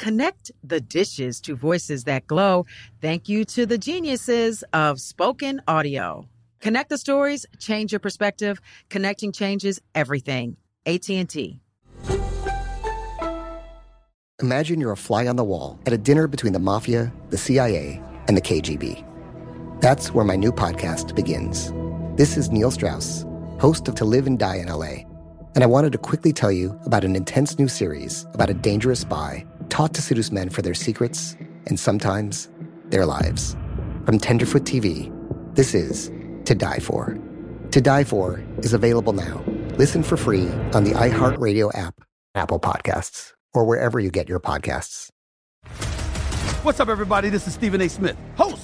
Connect the dishes to voices that glow. Thank you to the geniuses of spoken audio. Connect the stories, change your perspective. Connecting changes everything. AT&T. Imagine you're a fly on the wall at a dinner between the mafia, the CIA, and the KGB. That's where my new podcast begins. This is Neil Strauss, host of To Live and Die in LA, and I wanted to quickly tell you about an intense new series about a dangerous spy taught to seduce men for their secrets and sometimes their lives. From Tenderfoot TV, this is To Die For. To Die For is available now. Listen for free on the iHeartRadio app, Apple Podcasts, or wherever you get your podcasts. What's up, everybody? This is Stephen A. Smith,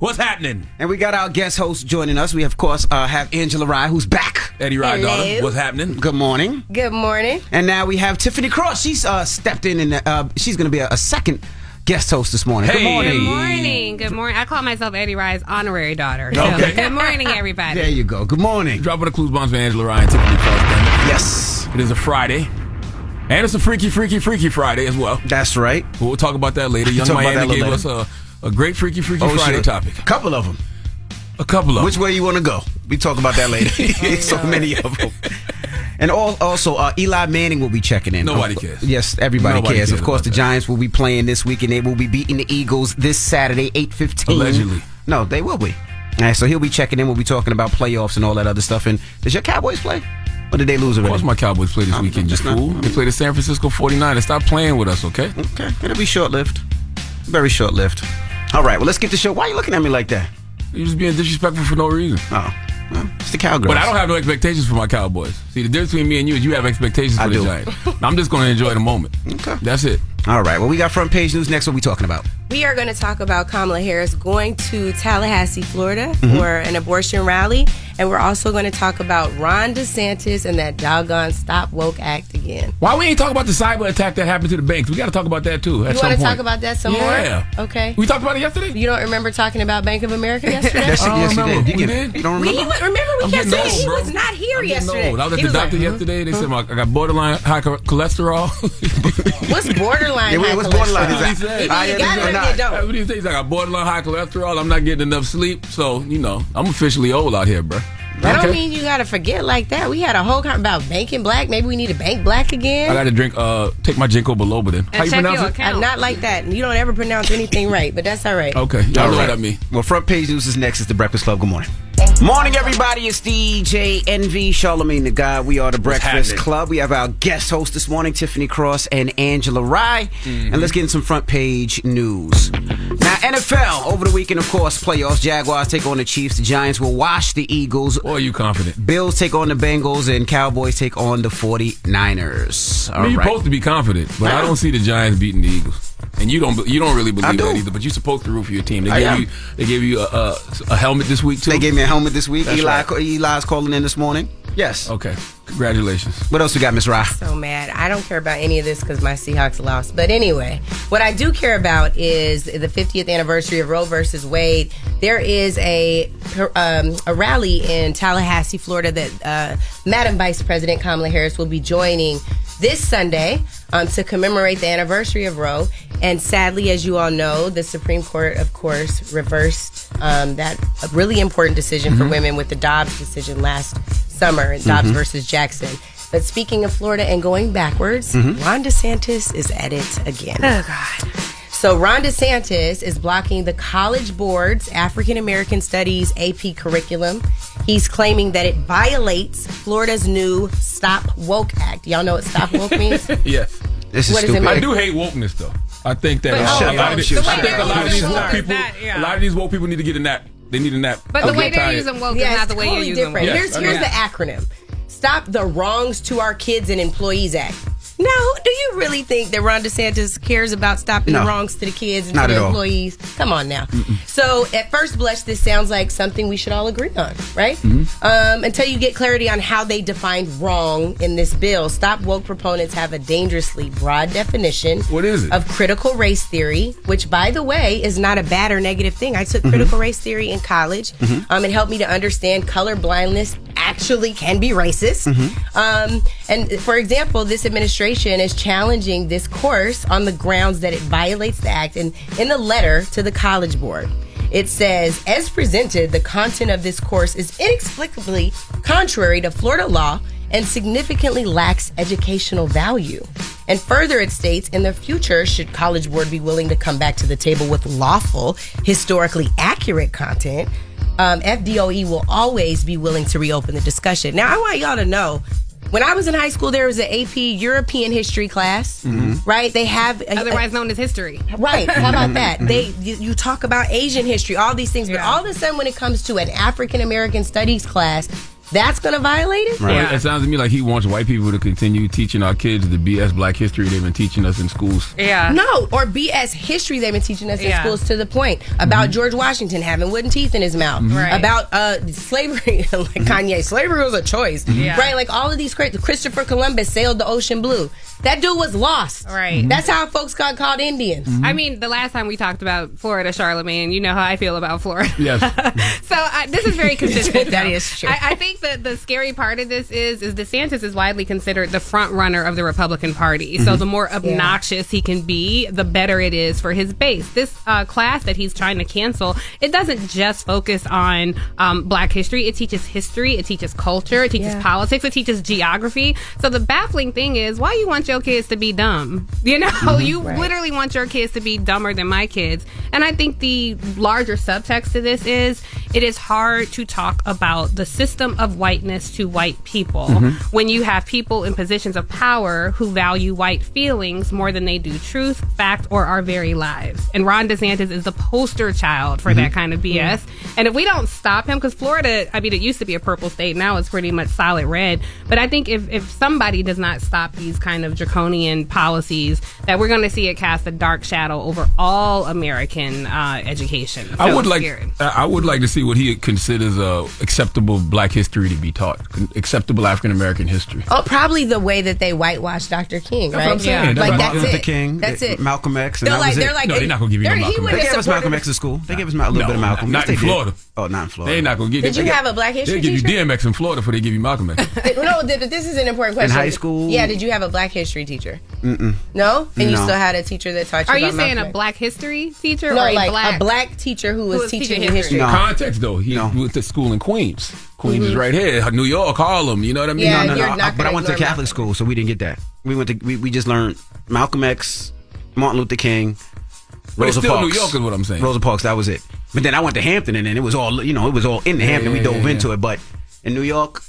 What's happening? And we got our guest host joining us. We, of course, uh, have Angela Rye, who's back. Eddie Rye Hello. daughter. What's happening? Good morning. Good morning. And now we have Tiffany Cross. She's uh, stepped in and uh, she's going to be a, a second guest host this morning. Good morning. Good morning. Good morning. I call myself Eddie Rye's honorary daughter. So Okay. good morning, everybody. There you go. Good morning. Dropping the clues bombs for Angela Ryan, Tiffany Cross. Bennett. Yes, It is a Friday. And it's a freaky, freaky, freaky Friday as well. that's right. We'll talk about that later. Yung Miami that gave little us a, a great freaky, freaky Oh, Friday shit. topic. A couple of them. A couple of Which them. way you want to go? We talk about that later. so many of them. And all, also, uh, Eli Manning will be checking in. Nobody Of- cares. Yes, everybody Nobody cares. cares Of course, the that. Giants will be playing this week, and they will be beating the Eagles this Saturday, eight fifteen. Allegedly. No, they will be. All right, so he'll be checking in. We'll be talking about playoffs and all that other stuff. And does your Cowboys play, or did they lose already? Of course, my Cowboys play this I'm- weekend, Just cool. They play the San Francisco 49ers. Stop playing with us, okay? Okay, it'll be short lived. Very short lived. All right, well, let's get the show. Why are you looking at me like that? You're just being disrespectful for no reason. Oh, well, it's the Cowgirls. But I don't have no expectations for my Cowboys. See, the difference between me and you is you have expectations for I the do. Giants. I'm just going to enjoy the moment. Okay. That's it. All right, well, we got front page news next. What we talking about? We are going to talk about Kamala Harris going to Tallahassee, Florida Mm-hmm. for an abortion rally. And we're also going to talk about Ron DeSantis and that doggone Stop Woke Act again. Why we ain't talk about the cyber attack that happened to the banks? We got to talk about that too. At You want to talk about that some Yeah. more? Okay. We talked about it yesterday. You don't remember talking about Bank of America yesterday? Yes, I don't yes, you remember. did. You, We get- did? you don't We, remember? he, remember, we I'm kept getting saying old, he bro. was not here I'm yesterday. old. I was at He the doctor like, yesterday. They said my, I got borderline high cholesterol. What's borderline? Yeah, wait, high what's cholesterol? borderline? Is what that. I Either you got it or or you don't. What do you think? I got borderline high cholesterol. I'm not getting enough sleep. So, you know, I'm officially old out here, bro. That Okay. don't mean you gotta forget like that. We had a whole con about banking black. Maybe we need to bank black again. I got to drink, uh, take my Ginkgo biloba then. How you pronounce it? I'm not like that. You don't ever pronounce anything right, but that's all right. Okay. Y'all All know right. what I mean. Well, front page news is next. It's the Breakfast Club. Good morning. Morning, everybody. It's DJ Envy, Charlemagne the God. We are the Breakfast? Club. We have our guest host this morning, Tiffany Cross and Angela Rye. Mm-hmm. And let's get in some front page news. Now, NFL, over the weekend, of course, playoffs. Jaguars take on the Chiefs. The Giants will wash the Eagles. Or are you confident? Bills take on the Bengals, and Cowboys take on the 49ers. I All mean, you're supposed to be confident, but I don't see the Giants beating the Eagles. And you don't, you don't really believe do. that either. But you're supposed to root for your team. They I gave am. you, they gave you a, a, a helmet this week too. They gave me a helmet this week. That's Eli, right. Eli's calling in this morning. Yes. Okay, congratulations. What else we got, Miss Rye? so mad. I don't care about any of this because my Seahawks lost. But anyway, what I do care about is the 50th anniversary of Roe versus Wade. There is a um, a rally in Tallahassee, Florida that uh, Madam Vice President Kamala Harris will be joining this Sunday um, to commemorate the anniversary of Roe. And sadly, as you all know, the Supreme Court, of course, reversed um, that really important decision for women with the Dobbs decision last summer, in Dobbs versus Jackson. But speaking of Florida and going backwards, Ron DeSantis is at it again. Oh, God. So Ron DeSantis is blocking the College Board's African American Studies AP curriculum. He's claiming that it violates Florida's new Stop Woke Act. Y'all know what Stop Woke means? Yes, This is What does it stupid. mean? I do hate wokeness though. I think that But- uh, Shut a lot up. of these, I think a lot of these woke woke, people, that- yeah. a lot of these woke people need to get a nap. They need a nap. But the way getting they're tired. using woke Yeah, is not it's the way totally you're using different. woke. Here's here's know. the acronym: Stop the Wrongs to Our Kids and Employees Act. Now, do you really think that Ron DeSantis cares about stopping No. the wrongs to the kids and Not to the all. employees? Come on now. So, at first blush, this sounds like something we should all agree on, right? Mm-hmm. Um, until you get clarity on how they define wrong in this bill. Stop woke proponents have a dangerously broad definition. What is it? Of critical race theory, which, by the way, is not a bad or negative thing. I took critical race theory in college. Um, it helped me to understand color blindness actually can be racist. Um, and for example, this administration is challenging this course on the grounds that it violates the act. And in the letter to the College Board, it says, as presented, the content of this course is inexplicably contrary to Florida law and significantly lacks educational value. And further, it states in the future, should College Board be willing to come back to the table with lawful, historically accurate content, um, FDOE will always be willing to reopen the discussion. Now, I want y'all to know. When I was in high school, there was an AP European history class, mm-hmm. right? They have a- Otherwise known as history. Right. How about mm-hmm. that? They mm-hmm. you, you talk about Asian history, all these things, but all of a sudden when it comes to an African American studies class, that's going to violate it? Well, Yeah. It sounds to me like he wants white people to continue teaching our kids the BS Black history they've been teaching us in schools. Yeah. No, or BS history they've been teaching us in schools to the point about mm-hmm. George Washington having wooden teeth in his mouth, mm-hmm. Right. about uh, slavery, like mm-hmm. Kanye, slavery was a choice, Yeah. right? Like all of these, cra- Christopher Columbus sailed the ocean blue. That dude was lost. Right. That's how folks got called Indians. I mean, the last time we talked about Florida, Charlemagne, you know how I feel about Florida. Yes. so I, this is very consistent. that is true. I, I think that the scary part of this is is DeSantis is widely considered the front runner of the Republican Party. So the more obnoxious he can be, the better it is for his base. This uh, class that he's trying to cancel, it doesn't just focus on um, Black history. It teaches history. It teaches culture. It teaches Yeah. politics. It teaches geography. So the baffling thing is, why you want your kids to be dumb? You know, mm-hmm. you literally want your kids to be dumber than my kids. And I think the larger subtext to this is it is hard to talk about the system of whiteness to white people mm-hmm. when you have people in positions of power who value white feelings more than they do truth, fact, or our very lives. And Ron DeSantis is the poster child for that mm-hmm. kind of BS. And if we don't stop him, because Florida, I mean, it used to be a purple state, now it's pretty much solid red. But I think if, if somebody does not stop these kind of draconian policies, that we're going to see it cast a dark shadow over all American uh, education. I would like scary. I I would like to see what he considers uh, acceptable Black history to be taught, acceptable African American history. Oh, probably the way that they whitewash Dr. King, That's right? what I'm saying. Yeah. That's Like that's Martin Luther it. King, That's it. Malcolm X, and They're that like, was it. they're like, No, they're not gonna give you no they're- Malcolm X. They gave us Malcolm X in school. They gave us a little No, bit of Malcolm. not Yes, they in did. Florida. Oh, not in Florida. They ain't not gonna get. Did you have a Black history They'll give you teacher? DMX in Florida before they give you Malcolm X. no, th- this is an important question. In high school? Yeah, did you have a black history teacher? Mm-mm. No? And you still had a teacher that taught you Are you saying Malcolm a X? black history teacher No, or a like black? a black teacher who was, was teaching teaching history. history. No. Context though, he No. went to school in Queens. Queens is mm-hmm. right here, New York, Harlem. You know what I mean? Yeah, no, no, you're no. not But I went to ignore Catholic Malcolm. school, so we didn't get that. We went to we, we just learned Malcolm X, Martin Luther King, But it's Rosa still Parks. New York is what I'm saying. Rosa Parks, that was it. But then I went to Hampton, and then it was all you know, it was all in Hampton. we yeah, dove yeah, into yeah. it, but in New York,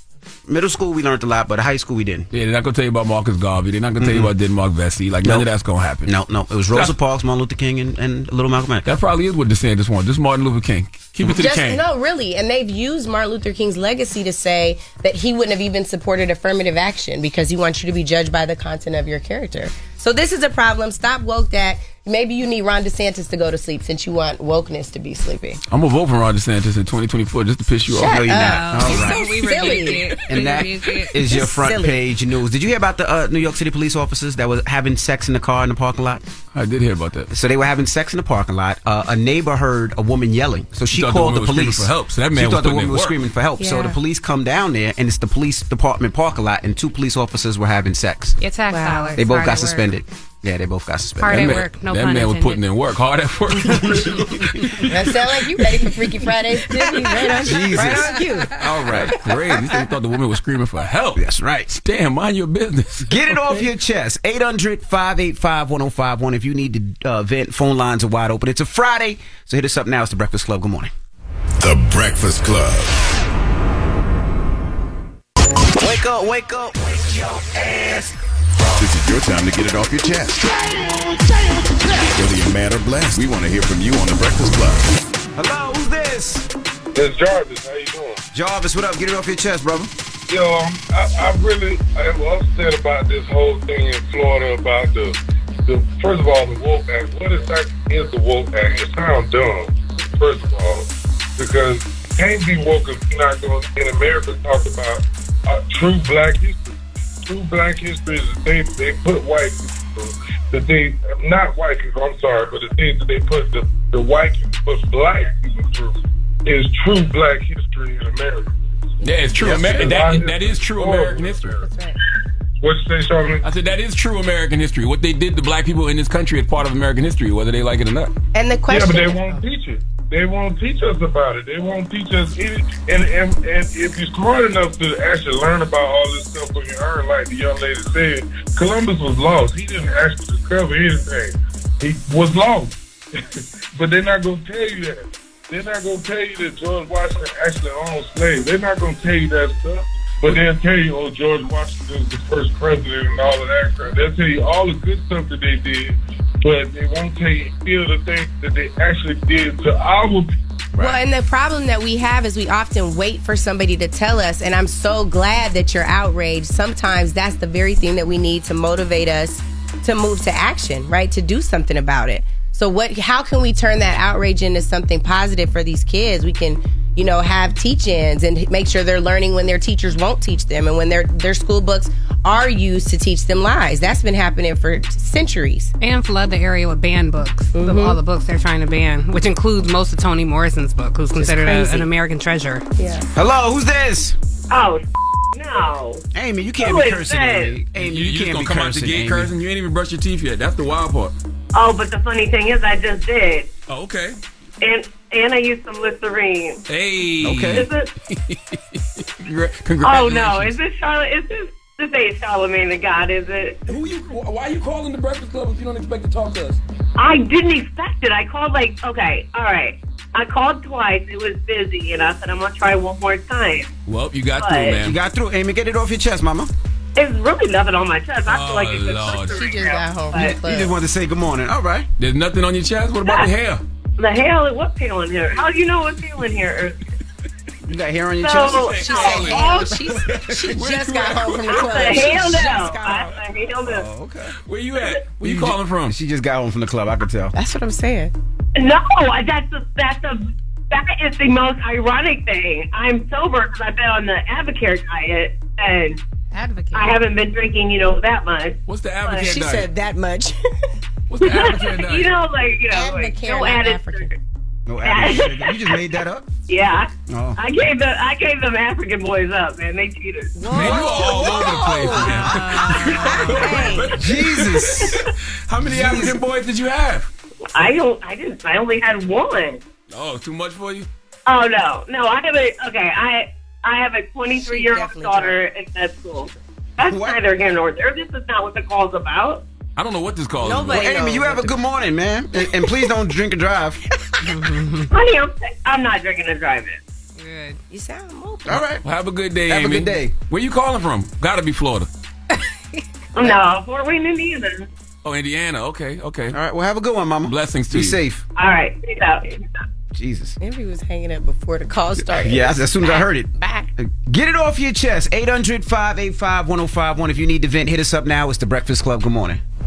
middle school we learned a lot, but high school we didn't. Yeah, they're not gonna tell you about Marcus Garvey. They're not gonna tell you about Denmark Vesey. Like none of that's gonna happen. No, no, it was Rosa Parks, Martin Luther King, and, and Little Malcolm X. That probably is what DeSantis wants. Just Martin Luther King. Keep it to Just the king. no, really, and they've used Martin Luther King's legacy to say that he wouldn't have even supported affirmative action because he wants you to be judged by the content of your character. So this is a problem. Stop woke that. Maybe you need Ron DeSantis to go to sleep since you want wokeness to be sleepy. I'm gonna vote for Ron DeSantis in 2024 just to piss you Shut off. No, you're not. up. All You're right. so silly. And that We rebuke it. is your front silly. page news. Did you hear about the uh, New York City police officers that was having sex in the car in the parking lot? I did hear about that. So they were having sex in the parking lot. Uh, a neighbor heard a woman yelling, so she, She thought the called woman the, was police for help. So that she man was thought the woman was work. screaming for help. So the police come down there, and it's the police department parking lot, and two police officers were having sex. Your tax dollars. They both got suspended. work. Suspended. Yeah, they both got suspended. Hard that at man, work, no that pun man was putting in work, hard at work. That sound like you ready for Freaky Fridays, Disney? Right on, Jesus. right on cue. All right. Great. These things thought the woman was screaming for help. That's right. Damn, mind your business. Get it off your chest. 800 585 1051. If you need to uh, vent, phone lines are wide open. It's a Friday, so hit us up now. It's the Breakfast Club. Good morning. The Breakfast Club. Wake up, wake up. Wake your ass. This is your time to get it off your chest. Whether you're mad or blessed, we want to hear from you on The Breakfast Club. Hello, who's this? This Jarvis, how you doing? Jarvis, what up? Get it off your chest, brother. Yo, um, I, I really I am upset about this whole thing in Florida about the, the first of all, the woke act. What is that? Is the woke act? It sounds dumb, first of all, because can't be woke if you're not going to, in America, talk about uh, true black history. True black history is that they, they put white people, that they, not white people, I'm sorry, but the things that they put the, the white people, put black people through is true black history in America. Yeah, it's true. Yes, Amer- it's that, not- that is true American history. What you say, Charlemagne? I said that is true American history. What they did to black people in this country is part of American history, whether they like it or not. And the question, Yeah, question but they won't teach it. They won't teach us about it. They won't teach us any. And, and, and if you're smart enough to actually learn about all this stuff when you're earn, like the young lady said, Columbus was lost. He didn't actually discover anything. He was lost. but they're not going to tell you that. They're not going to tell you that George Washington actually owned slaves. They're not going to tell you that stuff. But they'll tell you, oh, George Washington was the first president and all of that crap. They'll tell you all the good stuff that they did, but they won't any of the things that they actually did to our people. Well, and the problem that we have is we often wait for somebody to tell us, and I'm so glad that you're outraged. Sometimes that's the very thing that we need to motivate us to move to action, right? To do something about it. So what how can we turn that outrage into something positive for these kids? We can, you know, have teach-ins and make sure they're learning when their teachers won't teach them and when their their school books are used to teach them lies. That's been happening for centuries. And flood the area with banned books. The- Mhm. all the books they're trying to ban, which includes most of Toni Morrison's book, who's considered a, an American treasure. Yeah. Hello, who's this? Oh, no. Amy, you can't Who be cursing. Amy. Amy, you, you, you can't gonna be come out cursing, the gate Amy. cursing. You ain't even brushed your teeth yet. That's the wild part. Oh, but the funny thing is, I just did. Oh, okay. And and I used some Listerine. Hey. Okay. Is it? Congra- Oh no! Is this Charlotte? Is this this ain't Charlemagne the God? Is it? Who you? Why are you calling the Breakfast Club if you don't expect to talk to us? I didn't expect it. I called like okay, all right. I called twice. It was busy, and I said I'm gonna try one more time. Well, you got But- through, man. You got through, Amy. Get it off your chest, mama. It's really nothing on my chest. I feel Oh, like it's Lord. a She just got home from You just club. wanted to say good morning. All right. There's nothing on your chest. What about the ah. hair? The hell, what's hell in here? How do you know what's hell in here? You got hair on your So, chest? Oh, she said, oh, hell, she's, she just got home from the I club. said, hell no. just I said, hell no. Oh, okay. Where you at? Where you calling from? She just got home from the club. I could tell. That's what I'm saying. No, that's a, that's a that is the most ironic thing. I'm sober because I've been on the Advocare diet and Advocate. I haven't been drinking, you know, that much. What's the But- advocate She said that much. What's the advocate you know, like you know, like no not added African. sugar. No added sugar. You just made that up? Yeah, Oh. I gave the I gave them African boys up, man. They cheated. Man, you all over the place, man. Jesus. How many African boys did you have? I don't. I didn't. I only had one. Oh, too much for you? Oh no, no. I have a okay. I I have a 23 year old definitely daughter in med school. That's What? neither here nor there. This is not what the call's about. I don't know what this call Nobody is. Amy, you have a good morning, man. And, and please don't drink and drive. Honey, I'm, I'm not drinking and driving. Good. You sound mobile. All right. Well, have a good day, Have a Amy. good day. Where you calling from? Gotta be Florida. No, Fort Wayne, Indiana. Oh, Indiana. Okay, okay. All right. Well, have a good one, Mama. Blessings to Be you. safe. All right, peace out. Jesus. Maybe was hanging up before the call started. Yeah, as soon as I heard it. Bye. Get it off your chest. 800 585 1051. If you need to vent, hit us up now. It's The Breakfast Club. Good morning.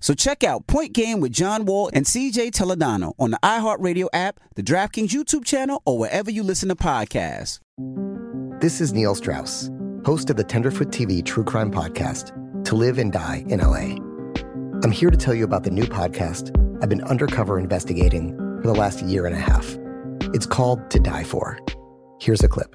So check out Point Game with John Wall and CJ Toledano on the iHeartRadio app, the DraftKings YouTube channel, or wherever you listen to podcasts. This is Neil Strauss, host of the Tenderfoot TV True Crime Podcast, To Live and Die in LA. I'm here to tell you about the new podcast I've been undercover investigating for the last year and a half. It's called To Die For. Here's a clip.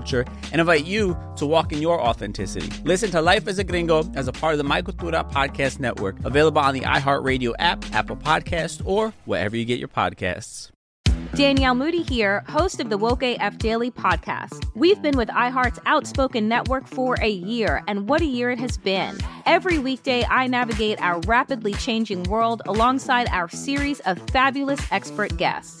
culture and invite you to walk in your authenticity. Listen to Life as a Gringo as a part of the My Cultura Podcast Network, available on the iHeartRadio app, Apple Podcast, or wherever you get your podcasts. Danielle Moody here, host of the Woke AF Daily podcast. We've been with iHeart's Outspoken Network for a year, and what a year it has been. Every weekday, I navigate our rapidly changing world alongside our series of fabulous expert guests.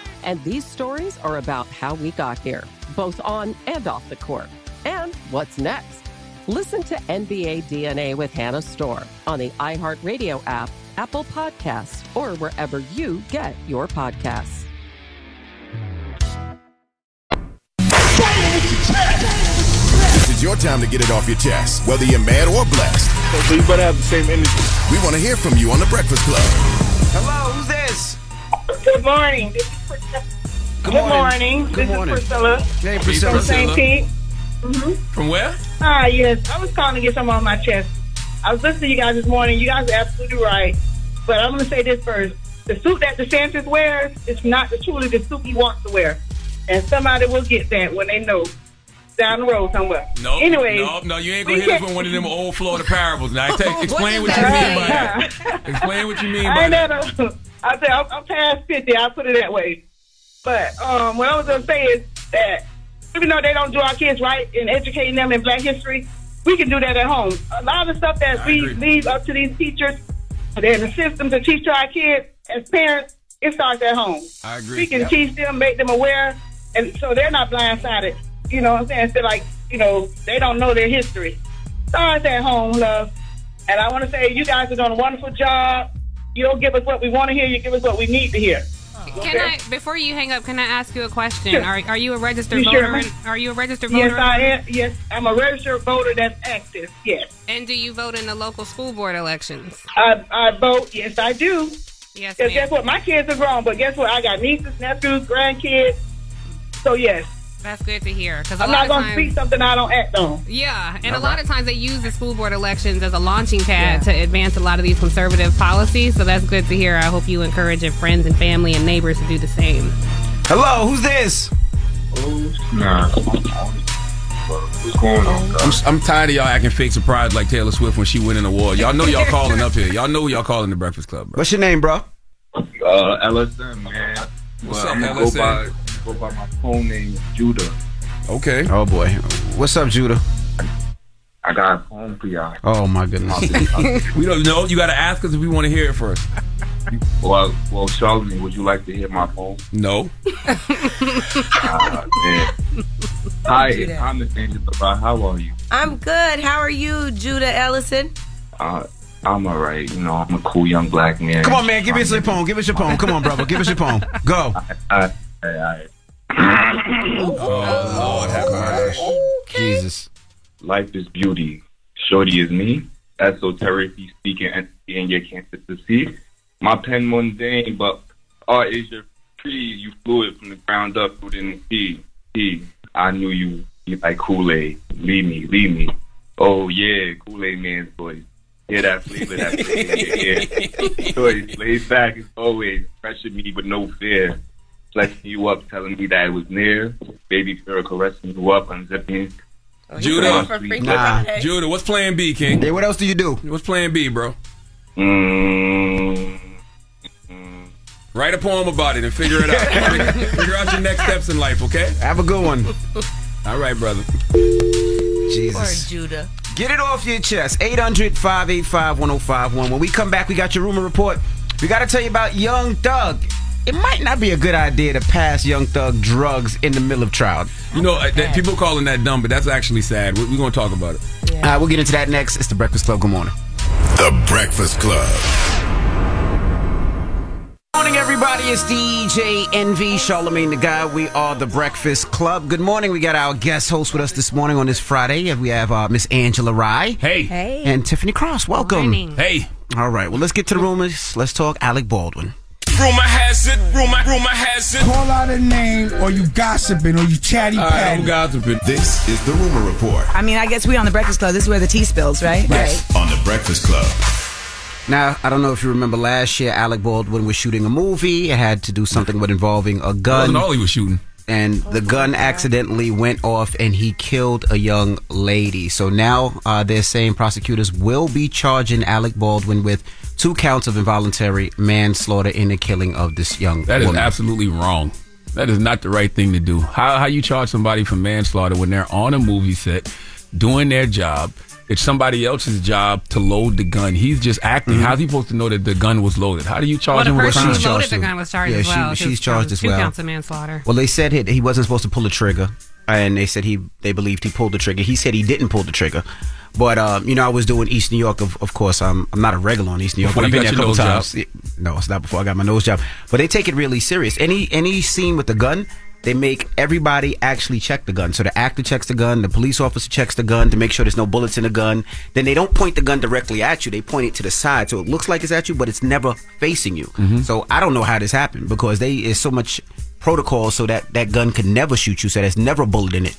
And these stories are about how we got here, both on and off the court. And what's next? Listen to NBA DNA with Hannah Storm on the iHeartRadio app, Apple Podcasts, or wherever you get your podcasts. This is your time to get it off your chest, whether you're mad or blessed. So you better have the same energy. We want to hear from you on The Breakfast Club. Hello, who's this? Good morning. This is Priscilla. Good Good morning. morning. Good this morning. is Priscilla. Hey, From St. Pete. Mm-hmm. From where? Ah, yes. I was calling to get something on my chest. I was listening to you guys this morning. You guys are absolutely right. But I'm going to say this first. The suit that DeSantis wears is not the, truly the suit he wants to wear. And somebody will get that when they know down the road somewhere. No. Anyway. No, no, you ain't gonna hit us with one of them old Florida parables. Now, take, explain what you mean by that. Explain what you mean I by ain't that. that. I say I'm, I'm past fifty. I'll put it that way. But um, what I was gonna say is that even though they don't do our kids right in educating them in Black history, we can do that at home. A lot of the stuff that we leave up to these teachers, and the system to teach to our kids as parents, it starts at home. I agree. We can Yep. teach them, make them aware, and so they're not blindsided. You know what I'm saying? So like, you know, they don't know their history. Starts at home, love. And I want to say you guys are doing a wonderful job. You don't give us what we want to hear. You give us what we need to hear. Can I, before you hang up, can I ask you a question? Sure. Are, are you a registered You voter? sure, are you a registered voter? Yes, I am. Yes, I'm a registered voter that's active. Yes, And do you vote in the local school board elections? I, I vote. Yes, I do. Yes, Because ma'am. guess what? My kids are grown, but guess what? I got nieces, nephews, grandkids. So yes, That's good to hear. Because a I'm lot not going to times, speak something I don't act on. Yeah, and a All lot of times they use the school board elections as a launching pad to advance a lot of these conservative policies. So that's good to hear. I hope you encourage your friends and family and neighbors to do the same. Hello, who's this? Nah. What's going on? I'm, I'm tired of y'all acting fake surprised like Taylor Swift when she win an award. Y'all know y'all calling up here. Y'all know y'all calling the Breakfast Club, bro. What's your name, bro? Uh, LSM, man. What's well, up, I'm LSM? Go by my phone name Judah. Okay. Oh boy, what's up, Judah? I got a poem for y'all. Oh my goodness. we don't know. You got to ask us if we want to hear it first. Well, well, Charlemagne, would you like to hear my poem? No. Uh, man. Hi, do. I'm the Angela. How are you? I'm good. How are you, Judah Ellison? Uh, I'm alright. You know, I'm a cool young black man. Come on, man, give us your poem. Give us your poem. Come on, brother. Give us your poem. Go. I, I, I, Oh, Lord have mercy. Jesus. Life is beauty. Shorty is me. Esoterically speaking, and in your cancer to see. My pen mundane, but art is your tree. You flew it from the ground up, the sea. Sea. I knew you. You like Kool Aid. Leave me, leave me. Oh yeah, Kool Aid man's voice. Hear that flavor, that flavor your ear. Choice, laid back as always. Pressure me with no fear. Flexing you up, telling me that it was near. Baby girl caressing you up, unzipping. Judah. For Freaky Nah. Friday. Judah, what's plan B, King? Yeah, what else do you do? What's plan B, bro? Mm, Write a poem about it and figure it out. figure, figure out your next steps in life, okay? Have a good one. All right, brother. Jesus. Judah. Get it off your chest. 800 585 1051. When we come back, we got your rumor report. We got to tell you about Young Thug. It might not be a good idea to pass Young Thug drugs in the middle of trial. You know, uh, that, people calling that dumb, but that's actually sad. We're, we're going to talk about it. All right, we'll get into that next. It's the Breakfast Club. Good morning. The Breakfast Club. Good morning, everybody. It's DJ Envy, Charlemagne the Guy. We are the Breakfast Club. Good morning. We got our guest host with us this morning on this Friday. And we have uh, Miss Angela Rye. Hey. Hey. And Tiffany Cross. Welcome. Hey. All right. Well, let's get to the rumors. Let's talk Alec Baldwin. Rumor has it, rumor, rumor has it. Call out a name, or you gossiping, or you chatty All right, patty. I'm gossiping. This is the rumor report I mean, I guess we on the Breakfast Club. This is where the tea spills, right? Yes, on the Breakfast Club. Now, I don't know if you remember last year, Alec Baldwin was shooting a movie. It had to do something with involving a gun. Wasn't all he was shooting. and the gun accidentally went off, and he killed a young lady. So now uh, they're saying prosecutors will be charging Alec Baldwin with two counts of involuntary manslaughter in the killing of this young That is woman. absolutely wrong. That is not the right thing to do. How how you charge somebody for manslaughter when they're on a movie set doing their job? It's somebody else's job to load the gun. He's just acting. Mm-hmm. How's he supposed to know that the gun was loaded? How do you charge Well, the him with a person crime? who loaded charged the gun was charged Yeah, as she- well. she's charged counts- as two counts of manslaughter. Well, they said he, he wasn't supposed to pull the trigger, and they said he they believed he pulled the trigger. He said he didn't pull the trigger. But um, you know, I was doing East New York. Of, of course, I'm I'm not a regular on East New York, Before but I've been there a couple times. Yeah, No, it's not before I got my nose job. But they take it really serious. Any any scene with the gun, they make everybody actually check the gun. So the actor checks the gun, the police officer checks the gun to make sure there's no bullets in the gun. Then they don't point the gun directly at you. They point it to the side, so it looks like it's at you, but it's never facing you. Mm-hmm. So I don't know how this happened because they is so much protocol so that that gun could never shoot you. So there's never a bullet in it.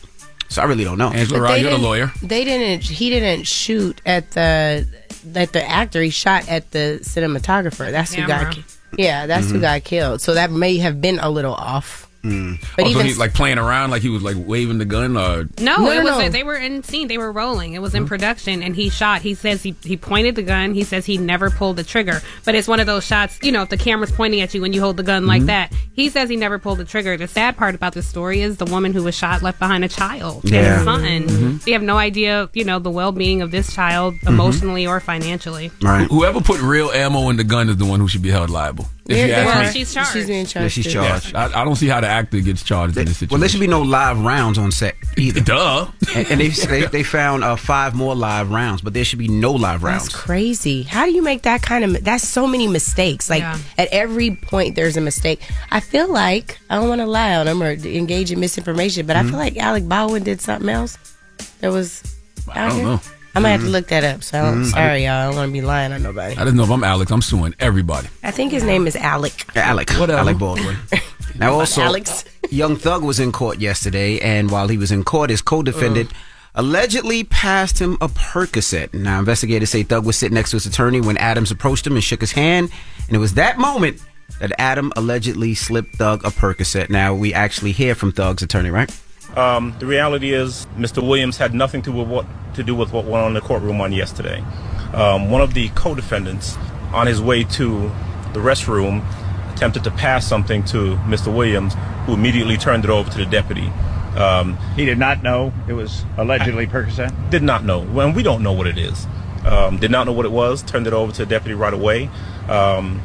So I really don't know. Angela But Rye, they you're the didn't- lawyer. They didn't. He didn't shoot at the at the actor. He shot at the cinematographer. That's who got. ki- Yeah, that's who Mhm. got killed. So that may have been a little off. But oh, so even he's like playing around, like he was like waving the gun, or No, No, it no, was no. they were in scene. They were rolling. It was in production, and he shot. He says he he pointed the gun. He says he never pulled the trigger, but it's one of those shots. You know, if the camera's pointing at you when you hold the gun like Mhm. that, he says he never pulled the trigger. The sad part about this story is the woman who was shot left behind a child and Yeah. a son. Mhm. They have no idea, you know, the well being of this child Mm-hmm. emotionally or financially. Right. Whoever put real ammo in the gun is the one who should be held liable. If you Yeah, ask well, me. she's charged. She's being Yeah, charged. she's too. charged. I, I don't see how the actor gets charged in this situation. Well, there should be no live rounds on set either. Duh. And, and they, they they found uh, five more live rounds, but there should be no live rounds. That's crazy. How do you make that kind of? That's so many mistakes. Like Yeah. at every point, there's a mistake. I feel like I don't want to lie on him or engage in misinformation, but I Mhm. feel like Alec Baldwin did something else. There was. I out don't here. know. I might have to Mhm. look that up. So I don't, Mhm. sorry, y'all. I don't want to be lying on nobody. I didn't know if I'm Alex, I'm suing everybody. I think his name is Alec. Alec, Whatever. Alec Baldwin. Now, also, Alex. Young Thug was in court yesterday, and while he was in court, his co-defendant allegedly passed him a Percocet. Now, investigators say Thug was sitting next to his attorney when Adams approached him and shook his hand, and it was that moment that Adam allegedly slipped Thug a Percocet. Now, we actually hear from Thug's attorney, right? Um, the reality is, Mr. Williams had nothing to, with what, to do with what went on in the courtroom on yesterday. Um, one of the co-defendants, on his way to the restroom, attempted to pass something to Mr. Williams, who immediately turned it over to the deputy. Um, he did not know it was allegedly Percocet. Did not know. Well, we don't know what it is. Um, did not know what it was. Turned it over to the deputy right away. Um,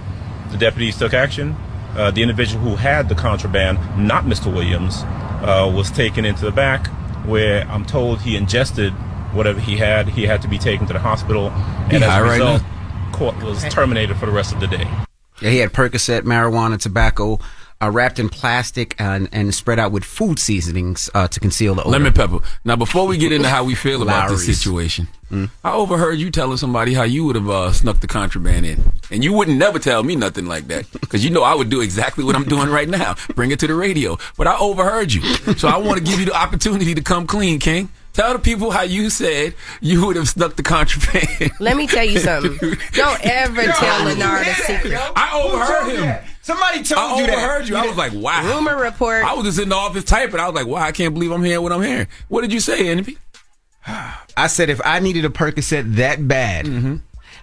the deputies took action. Uh, the individual who had the contraband, not Mr. Williams, uh, was taken into the back, where I'm told he ingested whatever he had. He had to be taken to the hospital, He and as high a right result, court was terminated for the rest of the day. Yeah, he had Percocet, marijuana, tobacco, uh, wrapped in plastic and, and spread out with food seasonings uh, to conceal the odor. Lemon pepper. Now, before we get into how we feel about this Lawry's. situation, I overheard you telling somebody how you would have uh, snuck the contraband in, and you wouldn't never tell me nothing like that because you know I would do exactly what I'm doing right now, bring it to the radio. But I overheard you, so I want to give you the opportunity to come clean, King. Tell the people how you said you would have snuck the contraband. Let me tell you something. Don't ever tell Leonard a secret. I overheard him. Somebody told I you that. I overheard you. I was like, wow. Rumor report. I was just in the office typing. I was like, wow, I can't believe I'm hearing what I'm hearing. What did you say, Envy? I said if I needed a Percocet that bad, Mm-hmm.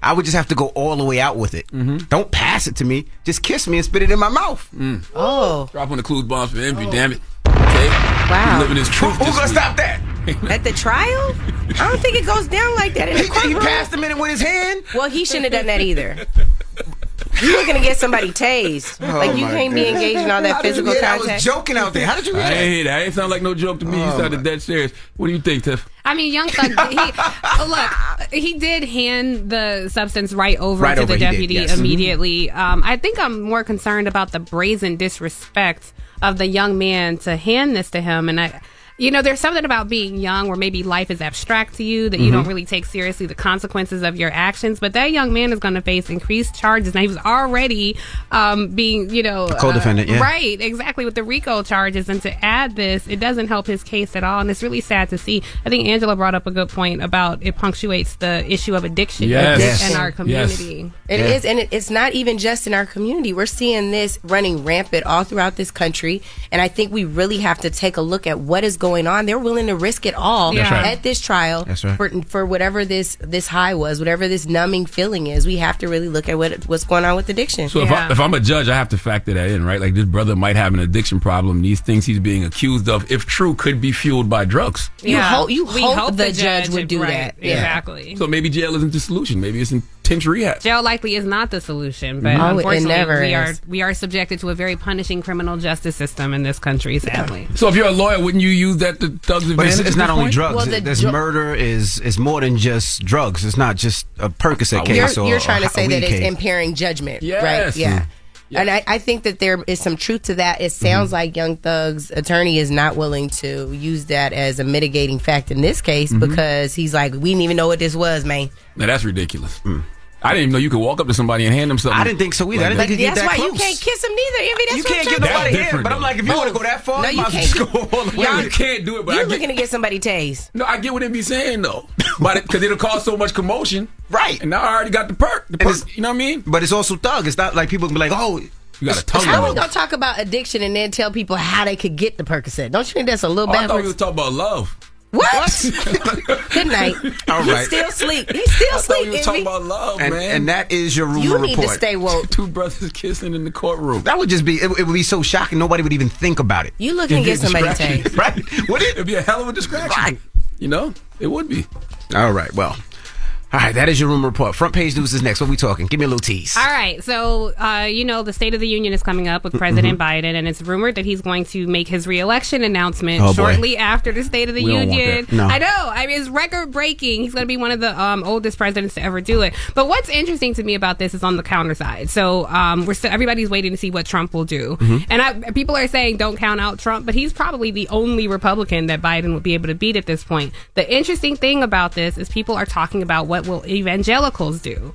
I would just have to go all the way out with it. Don't pass it to me. Just kiss me and spit it in my mouth. Oh. Dropping the clues bombs for Envy, damn it. Okay. Wow. Living his truth. Who's gonna stop that? At the trial? I don't think it goes down like that in the He, he passed him in it with his hand. Well, he shouldn't have done that either. You looking to get somebody tased. like you can't be God. engaged in all that How physical hear that? I was joking out there. How did you hear I that? ain't that. It ain't sound like no joke to me. you Oh, sounded dead serious. What do you think, Tiff? I mean, Young Thug, he, oh, look, he did hand the substance right over Right to over, the he did, deputy yes. immediately. Um, I think I'm more concerned about the brazen disrespect of the young man to hand this to him. And I, you know, there's something about being young where maybe life is abstract to you that you Mhm. don't really take seriously the consequences of your actions. But that young man is going to face increased charges. Now he was already um, being, you know, A co-defendant, yeah. right, exactly with the RICO charges, and to add this, it doesn't help his case at all, and it's really sad to see. I think Angela brought up a good point about it punctuates the issue of addiction Yes. in our Yes. community. It is, and it, it's not even just in our community. We're seeing this running rampant all throughout this country, and I think we really have to take a look at what is going on. They're willing to risk it all That's right. at this trial right. for for whatever this this high was, whatever this numbing feeling is. We have to really look at what what's going on with addiction. So if, I, if I'm a judge, I have to factor that in, right? Like this brother might have an addiction problem. These things he's being accused of, if true, could be fueled by drugs. You hope you We hope, hope the, the judge, judge would do right, that. exactly. So maybe jail isn't the solution. Maybe it's intense rehab. Jail likely is not the solution, but No, it unfortunately, never we is. are we are subjected to a very punishing criminal justice system in this country. Sadly, So if you're a lawyer, wouldn't you use that to thugs' But it's, it's not only point? drugs. Well, the There's dr- murder is is more than just drugs. It's not just a Percocet You're, case or you're trying a to say weed that it's case. impairing judgment, Yes. right? Yeah. Mm. And I, I think that there is some truth to that. It sounds Mm-hmm. like Young Thug's attorney is not willing to use that as a mitigating fact in this case Mm-hmm. Mhm. because he's like, we didn't even know what this was, man. Now that's ridiculous. I didn't even know you could walk up to somebody and hand them something. I didn't think so either. I didn't think you could get That's that why close. you can't kiss them neither. I mean, that's You what can't I'm get trying nobody say. here, but I'm like, if you want to go that far, No, you you might can't. as well go all the way. Y'all can't do it, but You're I get, looking to get somebody tased. no, I get what they be saying though, but because it'll cause so much commotion, right? And now I already got the perk. The perk you know what I mean? But it's also thug. It's not like people can be like, oh, you got a tongue. How in we gonna talk about addiction and then tell people how they could get the Percocet? Don't you think that's a little Oh, I thought we backwards? was talking about love. What? Good night. All He's still sleep. He's still I thought sleep. we was talking about love, and, man. and that is your rumor You need to stay woke. Two brothers kissing in the courtroom. That would just be it, it would be so shocking nobody would even think about it. You looking to get somebody tased. right? Would it? It'd be a hell of a distraction. You know, it would be. All right. Well, all right. That is your rumor report. Front page news is next. What are we talking? Give me a little tease. All right. So, uh, you know, the State of the Union is coming up with President Biden, and it's rumored that he's going to make his reelection announcement Oh, boy. shortly after the State of the We Union. No. I know. I mean, it's record breaking. He's going to be one of the um, oldest presidents to ever do it. But what's interesting to me about this is on the counter side. So, um, we're still, everybody's waiting to see what Trump will do. Mhm. And I, people are saying don't count out Trump, but he's probably the only Republican that Biden would be able to beat at this point. The interesting thing about this is people are talking about what will evangelicals do.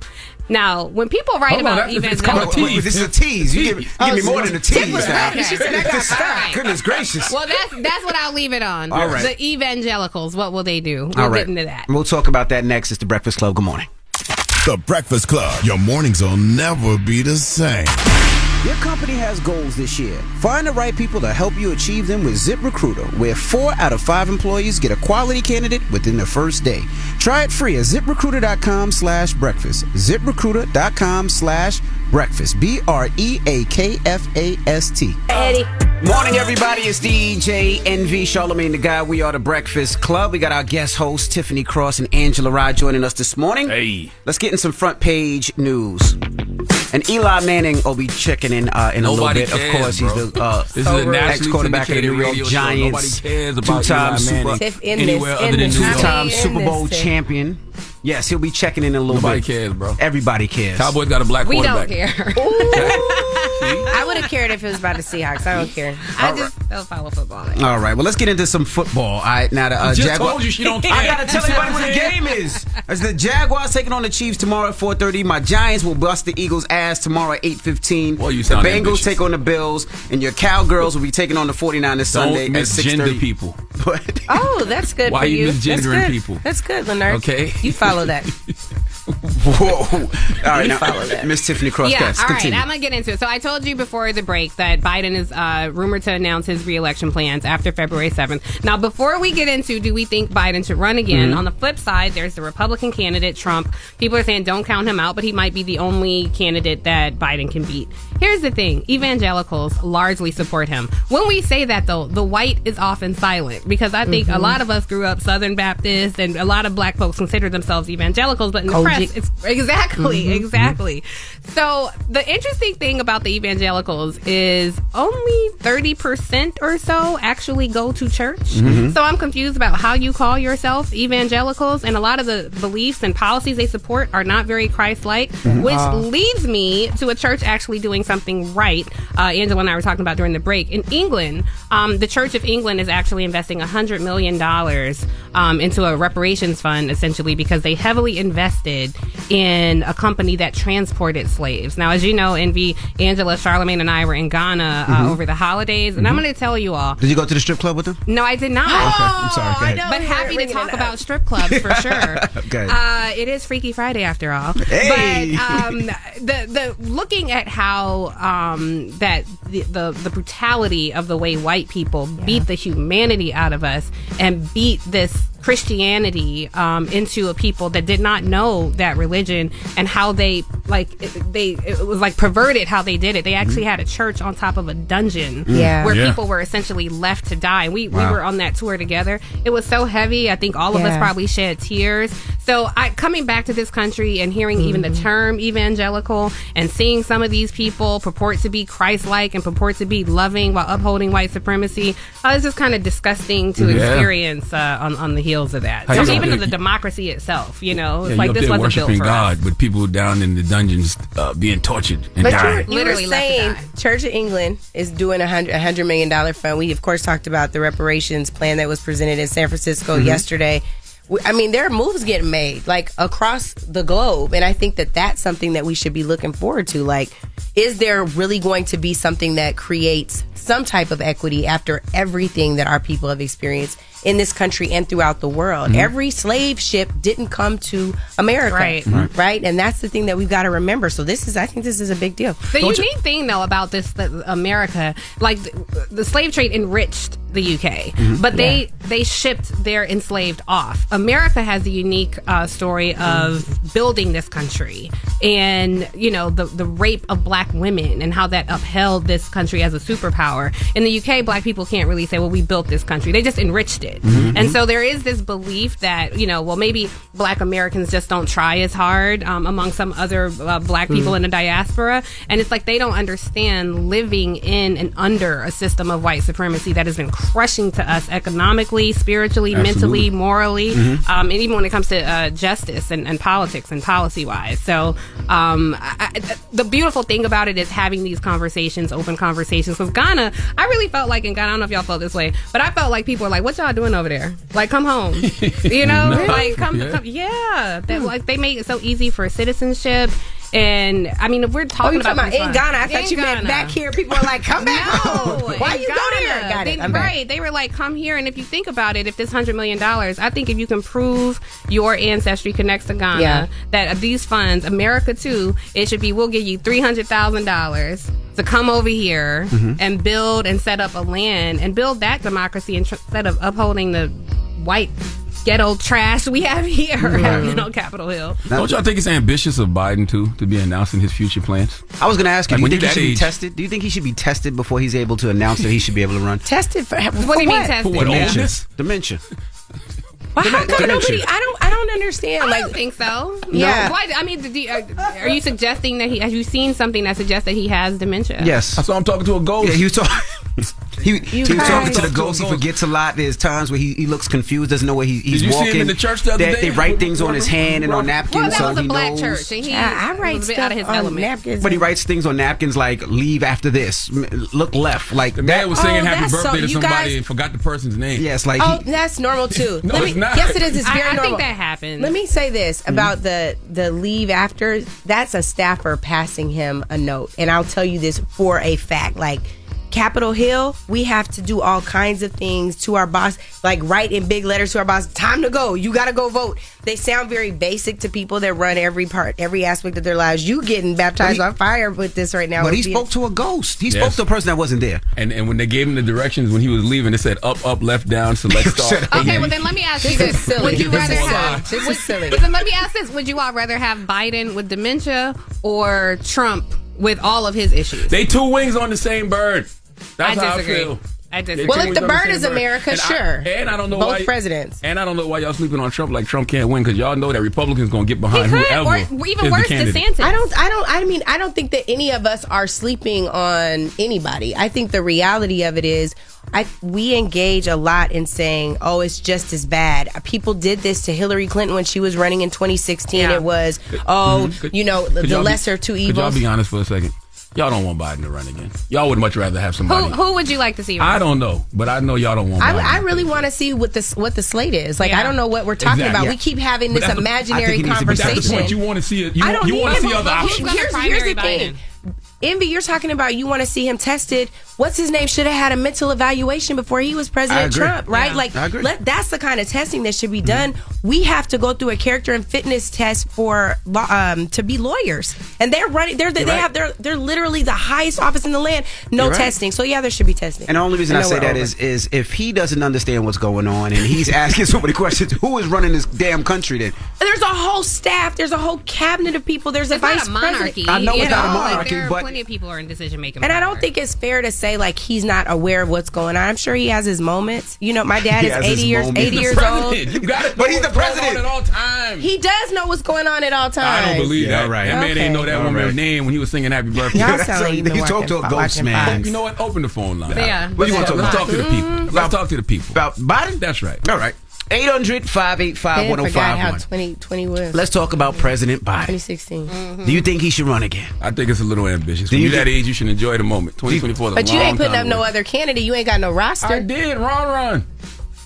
Now, when people write Hold about that- it's evangelicals, called a tease. This is a tease. You give, me- give me more than a tease now. ready. She said, I got- Stop. Goodness gracious. Well, that's that's what I'll leave it on. All right. The evangelicals, what will they do? We'll All right. get into that. We'll talk about that next. It's the Breakfast Club. Good morning. The Breakfast Club. Your mornings will never be the same. Your company has goals this year. Find the right people to help you achieve them with ZipRecruiter, where four out of five employees get a quality candidate within the first day. Try it free at ziprecruiter.com slash breakfast. ZipRecruiter.com slash breakfast. B R E A K F A S T. Eddie. Morning, everybody. It's DJ Envy Charlemagne the Guy. We are the Breakfast Club. We got our guest hosts, Tiffany Cross and Angela Rye, joining us this morning. Hey. Let's get in some front page news. And Eli Manning will be checking in uh, in Nobody a little bit. cares, of course, bro. he's the uh, This is a nationally ex quarterback of the syndicated New York radio show. Giants. Nobody cares about two-time Super, Manning Tiff, in anywhere other than. New York. two-time Super Bowl champion. Yes, he'll be checking in a little Nobody bit. cares, bro. Everybody cares. Cowboys got a black We quarterback. don't care. I would have cared if it was about the Seahawks. I don't care. I just don't follow football. All right, well, let's get into some football. All right, now the uh, I just Jaguar- told you she don't care. I gotta tell You see everybody what what I'm the game is. As the Jaguars taking on the Chiefs tomorrow at 4:30. My Giants will bust the Eagles' ass tomorrow at 8:15. Well, you sound the Bengals ambitious. take on the Bills, and your Cowgirls will be taking on the 49ers Sunday Don't at misgender 6:30. people. Oh, that's good Why for you you. That's good. people? That's good, Leonard. Okay. You follow that. Whoa! All right, now. Miss Tiffany Cross. Yeah, all right. I'm gonna get into it. So I told you before the break that Biden is uh, rumored to announce his reelection plans after February 7th. Now, before we get into do we think Biden should run again? Mhm. On the flip side, there's the Republican candidate Trump. People are saying don't count him out, but he might be the only candidate that Biden can beat. Here's the thing: evangelicals largely support him. When we say that, though, the white is often silent because I think a Mhm. lot of us grew up Southern Baptist, and a lot of black folks consider themselves evangelicals, but in the Koji. It's exactly, Mhm. exactly. So the interesting thing about the evangelicals is only 30% or so actually go to church. Mhm. So I'm confused about how you call yourself evangelicals and a lot of the beliefs and policies they support are not very Christ-like, Mhm. which Ah. leads me to a church actually doing something right. Uh, Angela and I were talking about during the break. In England, um, the Church of England is actually investing $100 million um, into a reparations fund, essentially, because they heavily invested in a company that transported slaves. Now, as you know, Envy, Angela, Charlemagne, and I were in Ghana uh, Mhm. over the holidays, and I'm Mhm. going to tell you all. Did you go to the strip club with them? No, I did not. Okay, I'm sorry, go ahead. I But happy to talk about strip clubs for sure. Okay. Uh, it is Freaky Friday after all. Hey! But um, the the looking at how um, that the, the the brutality of the way white people beat the humanity out of us and beat this Christianity um, into a people that did not know that religion and how they like it, they it was like perverted how they did it. They actually had a church on top of a dungeon Yeah. where Yeah. people were essentially left to die. We we Wow. were on that tour together. It was so heavy. I think all of us probably shed tears. So I coming back to this country and hearing even the term evangelical and seeing some of these people purport to be Christ-like and purport to be loving while upholding white supremacy, uh, it's just kind of disgusting to Yeah. experience uh, on on the heels of that. How So even of the democracy itself, you know, it's Yeah, like you up this wasn't built worshiping for God, us. but people down in the dungeons uh, being tortured and But dying. you were, you Literally were left saying Church of England is doing a hundred a hundred million dollar fund. We of course talked about the reparations plan that was presented in San Francisco Mm-hmm. Mhm. yesterday. I mean, there are moves getting made like across the globe, and I think that that's something that we should be looking forward to. Like, is there really going to be something that creates some type of equity after everything that our people have experienced in this country and throughout the world? Mm-hmm. Mhm. Every slave ship didn't come to America, Right. Right. right? And that's the thing that we've got to remember. So this is, I think, this is a big deal. The unique thing, though, about this that America, like the, the slave trade enriched the UK, Mhm. but they they shipped their enslaved off. America has a unique uh, story of building this country, and you know the the rape of black women and how that upheld this country as a superpower. In the UK, black people can't really say, "Well, we built this country." They just enriched it, Mhm. and so there is this belief that you know, well, maybe black Americans just don't try as hard um, among some other uh, black people Mhm. in the diaspora, and it's like they don't understand living in and under a system of white supremacy that has been crushing to us economically, spiritually, Absolutely. mentally, morally, Mhm. um, and even when it comes to uh, justice and, and politics and policy wise. So um, I, I, the beautiful thing about it is having these conversations, open conversations. Because Ghana, I really felt like in Ghana, I don't know if y'all felt this way, but I felt like people were like, "What y'all doing over there? Like, come home." you know, No. like come, Yeah. come yeah. That like they make it so easy for citizenship. And I mean, if we're Oh, talking you about, talking about in Ghana? I thought In you meant back here. People are like, come back home. Why in you go there? Ghana. Got it. They- I'm back. right. They were like, come here. And if you think about it, if this $100 million, I think if you can prove your ancestry connects to Ghana, Yeah. that these funds, America too, it should be, we'll give you $300,000 to come over here Mhm. and build and set up a land and build that democracy instead of upholding the white ghetto trash we have here, Mhm. you know, Capitol Hill. Don't y'all think it's ambitious of Biden too to be announcing his future plans? I was going to ask you, Like, do you when think he should that be tested? Do you think he should be tested before he's able to announce that he should be able to run? Tested for What do you mean tested? what, Dementia. Dementia. Well, how come Dementia. nobody? I don't. I don't understand. I Like, don't think so. Yeah. Why, I mean, do you- are, are you suggesting that he? Have you seen something that suggests that he has dementia? Yes. That's why I'm talking to a ghost. Yeah, he was talking. He, he was talking to the ghost. He forgets a lot. There's times where he, he looks confused, doesn't know where he, he's Did you see him in the church the other they, day? they write things on his hand and on napkins, Well, that so was a he black knows. church, and he I, I write was a bit stuff out of his on element. napkins. But he writes things on napkins like "Leave after this," "Look left," like The man was singing Oh, happy that's so- birthday to somebody guys- and forgot the person's name. Yes, like oh, he, that's normal too. No, Let me, not. Yes, it is. It's I- very I think normal. that happens. Let me say this about the the leave after. That's a staffer passing him a note, and I'll tell you this for a fact. Like Capitol Hill, we have to do all kinds of things to our boss, like write in big letters to our boss. Time to go. You got to go vote. They sound very basic to people that run every part, every aspect of their lives. You getting baptized But he- on fire with this right now. but he would be- spoke to a ghost. He spoke to a person that wasn't there. And and when they gave him the directions when he was leaving, it said up, up, left, down, select, start. Okay, well then let me ask you This is this: silly. Would you This is rather silly. have? This is silly. But then let me ask this: Would you all rather have Biden with dementia or Trump with all of his issues? They two wings on the same bird. That's I how disagree. I feel. I disagree. Well, if the bird same is America, And I- sure. and I don't know Both why presidents. And I don't know why y'all sleeping on Trump like Trump can't win because y'all know that Republicans gonna get He behind could, whoever or even the worse, candidate. DeSantis. I don't. I don't. I mean, I don't think that any of us are sleeping on anybody. I think the reality of it is, I we engage a lot in saying, "Oh, it's just as bad." People did this to Hillary Clinton when she was running in 2016. Yeah. It was, "Oh. Could- you know, the, could the y'all be- lesser two Could y'all be honest for a second? Y'all don't want Biden to run again. Y'all would much rather have Who somebody. who would you like to see? run? I don't know, but I know y'all don't want Biden. I, I really want to see what this what the slate is. Like Yeah. I don't know what we're talking Exactly. about. We keep having But this that's the- imaginary But that's conversation. the point. You want to see it. You, I don't you want to see other but options. Here's, here's the thing. Biden? Envy, you're talking about you want to see him tested. What's his name? Should have had a mental evaluation before he was President. Trump, right? Yeah. Like, let, that's the kind of testing that should be done. We have to go through a character and fitness test for um, to be lawyers, and they're running. They're they You're right. have they're they're literally the highest office in the land. No You're right. testing. So yeah, there should be testing. And the only reason I, know say we're that over. is is if he doesn't understand what's going on and he's asking so many questions, who is running this damn country then? There's a whole staff. There's a whole cabinet of people. There's a It's vice not a monarchy. president. I know you it's not a monarchy, there are but- plenty of people who are in decision making. And I don't think it's fair to say like he's not aware of what's going on. I'm sure he has his moments. You know, my dad is 80 years moments. 80 He's years the old. You got it. But he's the president. at all times. He does know what's going on at all times. I don't believe Yeah, that. all right. That man didn't know that All woman's right. name when he was singing Happy Birthday. Y'all That's sound like how you've you been talk to a ghost man. You know what? Open the phone line. Yeah. What do you Let's, want to let's talk talk to the people. Mm-hmm. Let's talk to the people. About Biden? That's right. All right. 800 585 Yeah, forgot how 1051. 2020 was. Let's talk about President Biden. 2016. Mm-hmm. Do you think he should run again? I think it's a little ambitious. Do When you you're that age, you should enjoy the moment. 2024 is a But you ain't putting time up no other candidate. You ain't got no roster. I did. Ron, Ron.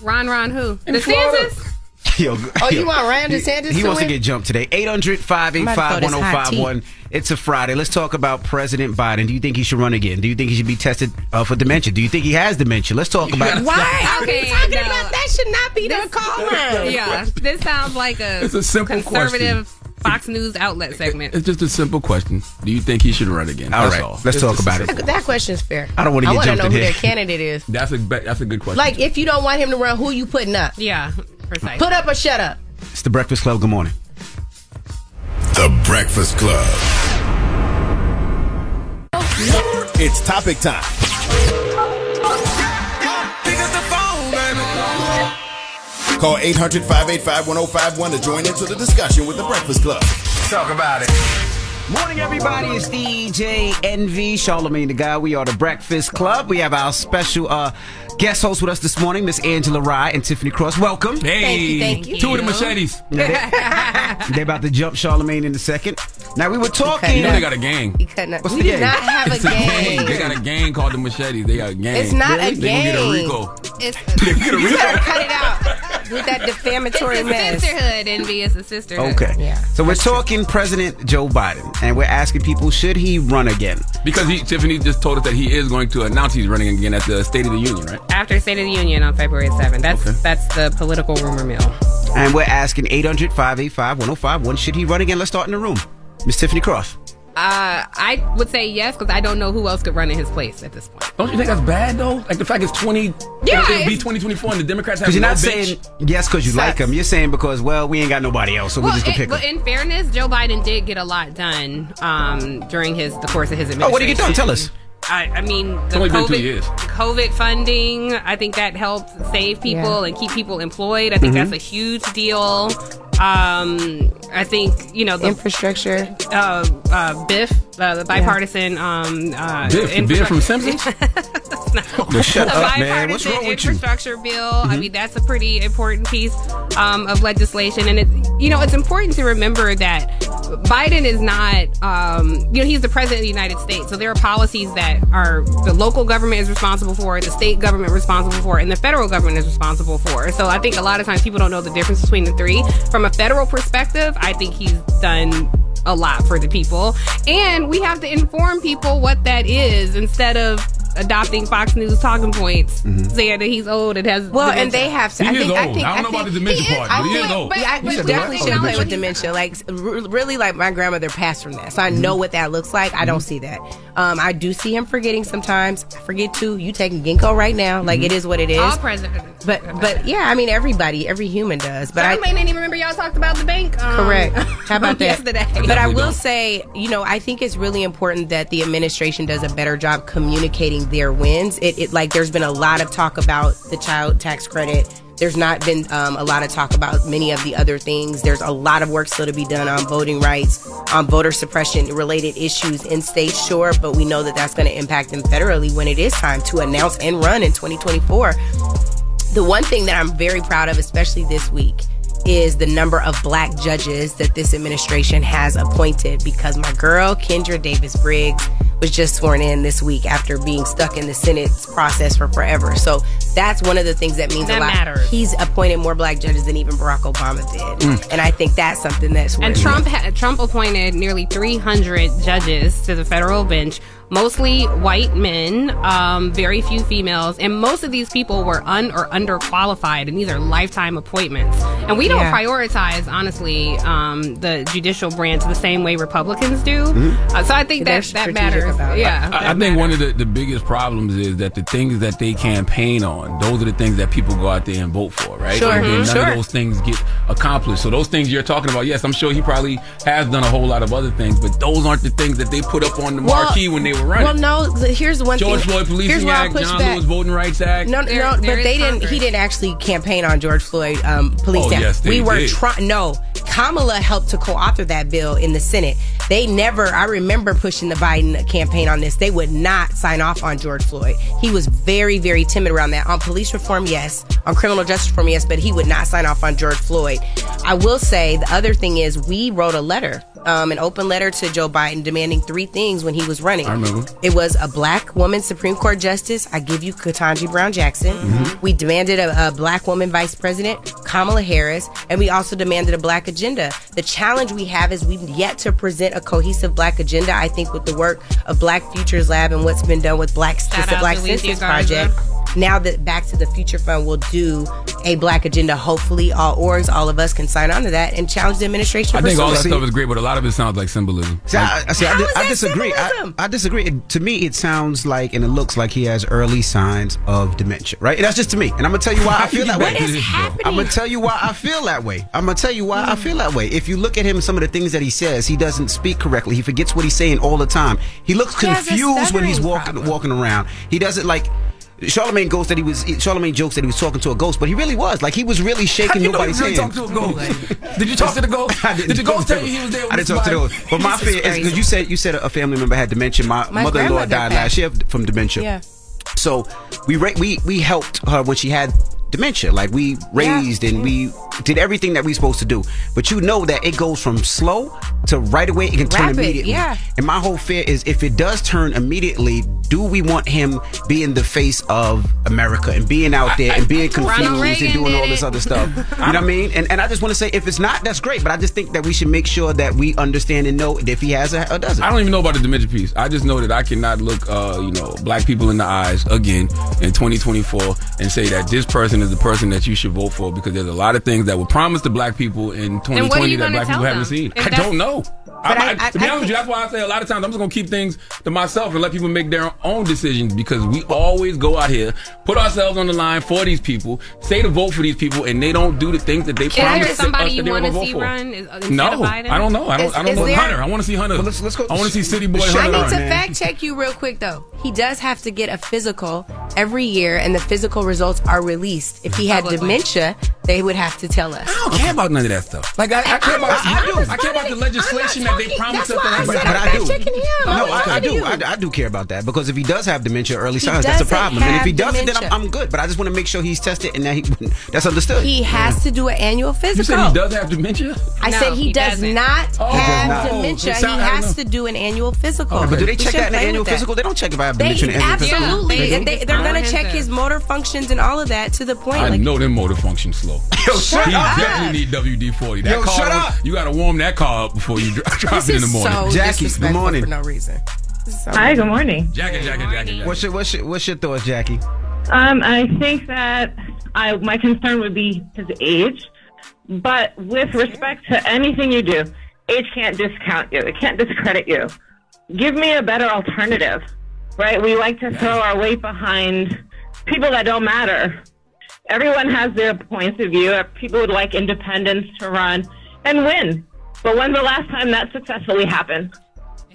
Ron Ron who? In Florida. DeSantis? Yo, Oh, you yo, want Ron he- DeSantis He to wants to get jumped today. 800 585 1051. It's a Friday. Let's talk about President Biden. Do you think he should run again? Do you think he should be tested uh, for dementia? Do you think he has dementia? Let's talk about it. Why are Okay, we talking no. about that? Should not be the call line. Yeah, this sounds like a, It's a simple conservative Fox News outlet segment. It's just a simple question. Do you think he should run again? All That's right. all. Let's It's talk about it. simple- That question's fair. I don't wanna get wanna jumped know in who here. their candidate is. That's a that's a good question. Like, if you don't want him to run, who you putting up? Yeah, precise. Put up or shut up. It's the Breakfast Club. Good morning. The Breakfast Club. It's topic time. Call 800 585 1051 to join into the discussion with the Breakfast Club. Talk about it. Morning, everybody. It's DJ Envy, Charlemagne the Guy. We are the Breakfast Club. We have our special uh, guest host with us this morning, Miss Angela Rye and Tiffany Cross. Welcome. Hey, Thank you, thank you. two of the machetes. They're about to jump Charlemagne in a second. Now, we were talking. You know they got a gang. What's we the gang? not have a It's a gang. They got a gang called the Machetes. They got a gang. It's not a They gonna get a. Rico. It's, They gonna get a Rico. You Rico. gotta cut it out with that it's defamatory a mess. sisterhood. Envy is a sisterhood. Okay. Yeah, So we're talking President Joe Biden, and we're asking people, should he run again? Because he, Tiffany just told us that he is going to announce he's running again at the State of the Union, right? After State of the Union on February 7th. That's Okay. that's the political rumor mill. And we're asking 800 585 1051, should he run again? Let's start in the room. Miss Tiffany Cross. Uh, I would say yes because I don't know who else could run in his place at this point. Don't you think that's bad though? Like the fact it's twenty, Yeah, it'll, it'll be twenty twenty four, and the Democrats have Because you're not bench. saying yes because you like him. You're saying because, well, we ain't got nobody else, so we're just going to it- pick but him. in fairness, Joe Biden did get a lot done um, during his the course of his administration. Oh, administration. what did he get done? Tell us. I, I mean, the COVID. COVID funding, I think that helped save people and keep people employed. I think Mm-hmm. that's a huge deal. Um, I think you know the Infrastructure. uh, uh, BIF, uh, the bipartisan um, uh, Biff, the beer from Simpsons. Well, shut a up, man. What's bipartisan wrong with you? infrastructure bill. I mean, that's a pretty important piece um, of legislation, and it, you know, it's important to remember that Biden is not, um, you know, he's the president of the United States, so there are policies that are the local government is responsible for, the state government responsible for, and the federal government is responsible for. So I think a lot of times people don't know the difference between the three. From a federal perspective, I think he's done a lot for the people. And we have to inform people what that is instead of adopting Fox News talking points, saying that he's old and has. Well, and they have to. He I is think. I think. I don't know think, about the dementia he part, I but he is think- old. But I, He we said definitely what? shouldn't Oh, play with dementia. dementia. Like, really, like my grandmother passed from that, so I Mm-hmm. know what that looks like. I don't see that. Um, I do see him forgetting sometimes. I forget too. You taking ginkgo right now? Like Mm-hmm. it is what it is. all presidents. But but yeah, I mean everybody, every human does. But I I may not even remember y'all talked about the bank. Um, Correct. How about that? yesterday? But I will don't. say, you know, I think it's really important that the administration does a better job communicating their wins. It, it like there's been a lot of talk about the child tax credit. There's not been um, a lot of talk about many of the other things. There's a lot of work still to be done on voting rights, on voter suppression related issues in states, sure, but we know that that's going to impact them federally when it is time to announce and run in 2024 the one thing that I'm very proud of, especially this week, is the number of black judges that this administration has appointed because my girl, Kendra Davis Briggs, was just sworn in this week after being stuck in the Senate process for forever. So that's one of the things that means That a lot. matters. He's appointed more black judges than even Barack Obama did, Mm. and I think that's something that's And Trump ha- Trump appointed nearly 300 judges to the federal bench, mostly white men, um, very few females, and most of these people were un or underqualified, and these are lifetime appointments. And we don't Yeah. prioritize, honestly, um, the judicial branch the same way Republicans do. Uh, so I think They're that that matters. about. Yeah, I, I think one of the, the biggest problems is that the things that they campaign on, those are the things that people go out there and vote for, right? Sure, And then mhm, none sure. of those things get accomplished. So those things you're talking about, yes, I'm sure he probably has done a whole lot of other things, but those aren't the things that they put up on the marquee when they were running. Well, no. Here's the one George thing. Floyd here's Policing where I'll Act, push John back. Lewis Voting Rights Act. No, There- no, there but is they didn't. Congress. He didn't actually campaign on George Floyd um, police. Oh, Act. yes, they we were trying. No, Kamala helped to co-author that bill in the Senate. They never. I remember pushing the Biden campaign on this. They would not sign off on George Floyd. He was very, very timid around that. On police reform, yes. On criminal justice reform, yes. But he would not sign off on George Floyd. I will say the other thing is we wrote a letter, um, an open letter to Joe Biden demanding three things when he was running. I remember. It was a black woman Supreme Court justice. I give you Ketanji Brown Jackson. Mm-hmm. We demanded a, a black woman vice president, Kamala Harris, and we also demanded a black agenda. The challenge we have is we've yet to present a cohesive black agenda. I think with the work of Black Futures Lab and what's been done with Black Shout the Black to Alicia Census Garza. Project. Now that Back to the Future Fund will do a black agenda, hopefully all orgs, all of us can sign on to that and challenge the administration. I for think all that some- stuff is great, but a lot of it sounds like symbolism. See, I, I, see, I, How di- is I that disagree. I, symbolism? I disagree. It, to me, it sounds like and it looks like he has early signs of dementia. Right? That's just to me, and I'm gonna tell you why I feel that way. What is happening? I'm gonna tell you why I feel that way. I'm gonna tell you why I feel that way. If you look at him, some of the things that he says, he doesn't speak correctly. He forgets what he's saying all the time. He looks He confused when he's walking problem. walking around. He doesn't like. Charlemagne ghost that he was. Charlemagne jokes that he was talking to a ghost, but he really was like he was really shaking you know nobody's you really hand. talked to a ghost? Did you talk to the ghost? I didn't Did the ghost tell you he was there with I didn't the talk to the ghost. But my fear is because you said you said a family member had dementia. My, My mother-in-law died last year from dementia. Yeah. So we we we helped her when she had dementia. Like we raised and we did everything that we're supposed to do. But you know that it goes from slow to right away. It can turn Rapid, immediately. yeah. And my whole fear is if it does turn immediately, do we want him being the face of America and being out there and being Ronald confused and doing all this it. other stuff? You know what I mean? And and I just want to say if it's not, that's great. But I just think that we should make sure that we understand and know if he has a, or doesn't. I don't even know about the dementia piece. I just know that I cannot look, uh, you know, black people in the eyes again in 2024 and say that this person is the person that you should vote for because there's a lot of things that were promised to black people in 2020 that black people tell haven't seen. If I don't know. I, I- I- I- to be I honest with you, that's why I say a lot of times I'm just gonna keep things to myself and let people make their own decisions because we always go out here, put ourselves on the line for these people, say to vote for these people, and they don't do the things that they Is there promised us somebody that you they were want to gonna vote see for. run is- No, Biden? I don't know. I don't. Is- I don't know there- Hunter. I want to see Hunter. Well, let's- let's go- I want to see City Boy I need to fact check you real quick though. He does have to get a physical every year, and the physical results are released. If he had Publicly. dementia, they would have to tell us. I don't care about none of that stuff. Like I, I care about I- I do. I care about the legislation that they promised us. That's why I said. But I fact do. him. No, I'm I, I talking to do. I, I do care about that because if he does have dementia early He signs, that's a problem. And if he doesn't, then I'm. I'm good. But I just want to make sure he's tested and that he that's understood. He has to do an annual You physical. said he does have dementia. I No, said he, he does doesn't. not Oh, have does not. dementia. Oh, he sound- I don't has to do an annual physical. Okay, but do they We check that in the play annual physical? They don't check if I have dementia in the annual physical. absolutely. They do. They, It's they're going to check his motor functions and all of that to the point. I like, know them motor function slow. Yo, shut he up. definitely need WD forty. That Yo, car, shut up. you got to warm that car up before you drive this in the is morning. so Jackie, good morning. for no reason. So Hi, good morning. Jackie, Jackie, Jackie, jacket. What's your what's your what's your thoughts, Jackie? Um, I think that I my concern would be his age, but with respect to anything you do, age can't discount you. It can't discredit you. Give me a better alternative, right? We like to throw our weight behind people that don't matter. Everyone has their points of view. People would like independence to run and win. But when's the last time that successfully happened?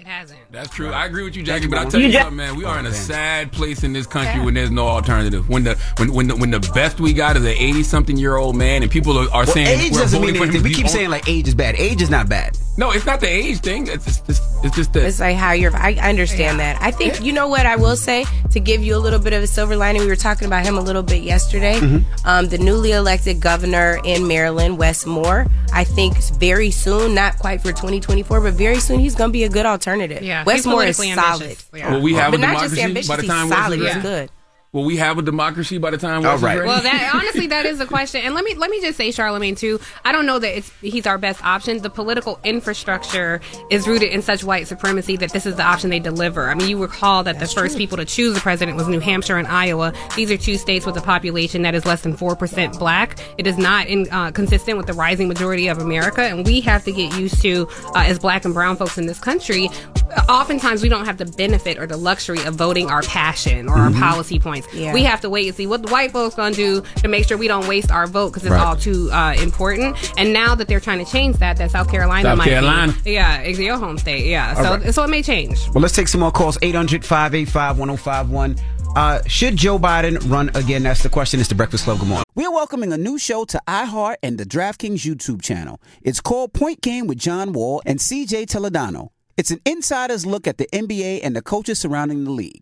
It hasn't. That's true. I agree with you, Jackie. But I tell You you something, man. We are in a sad place in this country when there's no alternative. When the when when the, when the best we got is an eighty something year old man, and people are, are Well, saying age we're doesn't mean for anything. We keep saying like age is bad. Age is not bad. No, it's not the age thing. It's just, it's, it's just that. It's like how you're. I understand that. I think you know what I will say to give you a little bit of a silver lining. We were talking about him a little bit yesterday. Mhm. Um, the newly elected governor in Maryland, Wes Moore. I think very soon, not quite for 2024, but very soon, he's going to be a good alternative. Yeah, Wes he's Moore is solid. Yeah. Will we have but a not just democracy ambitious. by the he's time Wes solid. He's ready? good. Will we have a democracy by the time Wes All right. is ready? Well, that honestly, that is a question. And let me let me just say, Charlemagne, too. I don't know that it's he's our best option. The political infrastructure is rooted in such white supremacy that this is the option they deliver. I mean, you recall that the first people to choose the president was New Hampshire and Iowa. These are two states with a population that is less than four percent black. It is not in, uh, consistent with the rising majority of America, and we have to get used to, uh, as black and brown folks in this country. Oftentimes, we don't have the benefit or the luxury of voting our passion or Mhm. our policy points. Yeah. We have to wait and see what the white folks gonna do to make sure we don't waste our vote because it's Right. all too uh, important. And now that they're trying to change that, that South Carolina South might Carolina. be, yeah, it's your home state, yeah. All so right. so it may change. Well, let's take some more calls. 800 585 1051. Uh, should Joe Biden run again? That's the question. It's the Breakfast Club. Good morning. We're welcoming a new show to iHeart and the DraftKings YouTube channel. It's called Point Game with John Wall and CJ Toledano. It's an insider's look at the NBA and the coaches surrounding the league.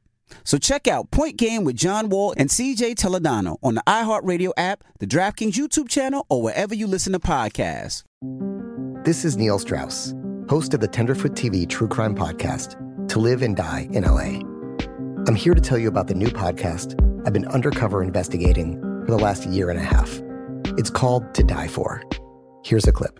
So check out Point Game with John Wall and CJ Toledano on the iHeartRadio app, the DraftKings YouTube channel, or wherever you listen to podcasts. This is Neil Strauss, host of the Tenderfoot TV True Crime Podcast, To Live and Die in LA. I'm here to tell you about the new podcast I've been undercover investigating for the last year and a half. It's called To Die For. Here's a clip.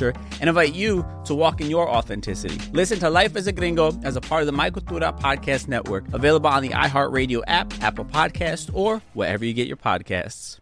and invite you to walk in your authenticity. Listen to Life as a Gringo as a part of the My Cultura Podcast Network, available on the iHeartRadio app, Apple Podcast, or wherever you get your podcasts.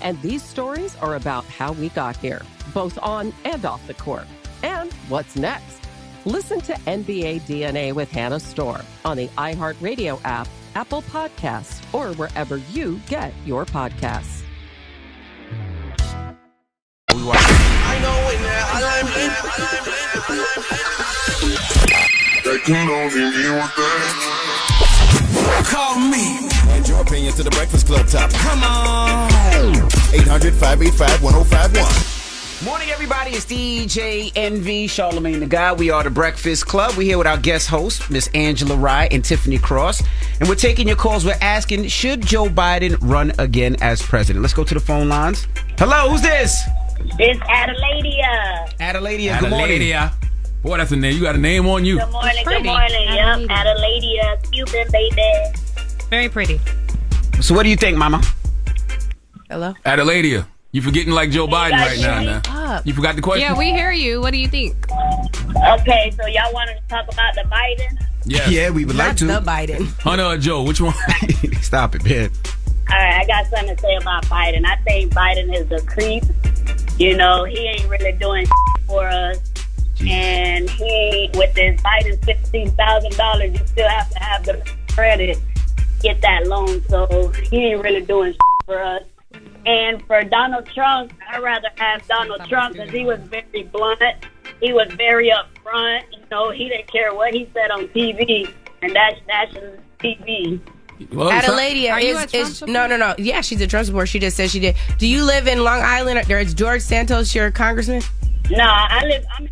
And these stories are about how we got here, both on and off the court. And what's next? Listen to NBA DNA with Hannah Storm on the iHeartRadio app, Apple Podcasts, or wherever you get your podcasts. I know when Call me. And your opinion to the Breakfast Club top. Come on. 800 585 1051. Morning, everybody. It's DJ Envy, Charlemagne the Guy. We are the Breakfast Club. We're here with our guest host, Miss Angela Rye and Tiffany Cross. And we're taking your calls. We're asking, should Joe Biden run again as president? Let's go to the phone lines. Hello, who's this? It's Adeladia. Adeladia, good morning. Adeladia. Boy, that's a name. You got a name on you. Good morning, good morning. Yep, Adeladia, Cuban baby. Very pretty. So, what do you think, Mama? Hello? Adeladia. You forgetting like Joe Biden right now. now. You forgot the question? Yeah, we hear you. What do you think? Okay, so y'all wanted to talk about the Biden? Yes. Yeah, we would like Not to. the Biden. Hunter or Joe? Which one? Stop it, man. All right, I got something to say about Biden. I think Biden is a creep. You know, he ain't really doing for us. And he, with this Biden sixteen thousand dollars, you still have to have the credit get that loan. So he ain't really doing for us. And for Donald Trump, I'd rather have Donald Trump because he was very blunt. He was very upfront. You know, he didn't care what he said on TV, and that's national TV. Well, it's not- Adeladia Are you is, a Trump is no no no yeah she's a Trump supporter she just said she did. Do you live in Long Island? Or is George Santos your congressman? No, I live. I'm in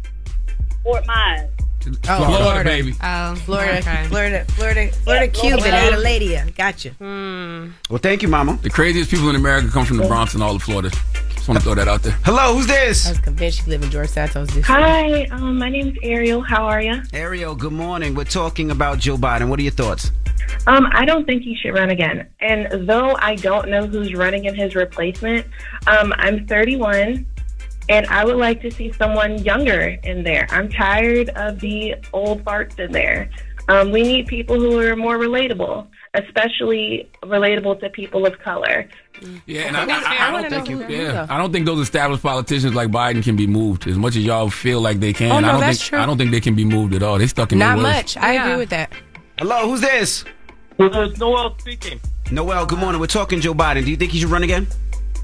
Fort Myers. Oh, Florida, Florida. baby. Oh, Florida, okay. Florida, Florida, Florida, Yeah, Cuban, Florida. Adeladia. Gotcha. Hmm. Well, thank you, Mama. The craziest people in America come from the Bronx and all of Florida. Just want to throw that out there. Hello, who's this? I was convinced you live in George Santos. This Hi, um, my name's Ariel. How are you? Ariel, good morning. We're talking about Joe Biden. What are your thoughts? Um, I don't think he should run again. And though I don't know who's running in his replacement, um, I'm 31 and I would like to see someone younger in there. I'm tired of the old farts in there. Um, we need people who are more relatable, especially relatable to people of color. Yeah, and I, I, I I, wanna don't think know who- yeah, I don't think those established politicians like Biden can be moved as much as y'all feel like they can. Oh, no, I don't that's think true. I don't think they can be moved at all. They stuck in Not their ways. much. I Yeah. agree with that. Hello, who's this? This is Noel speaking. Noel, good morning. We're talking Joe Biden. Do you think he should run again?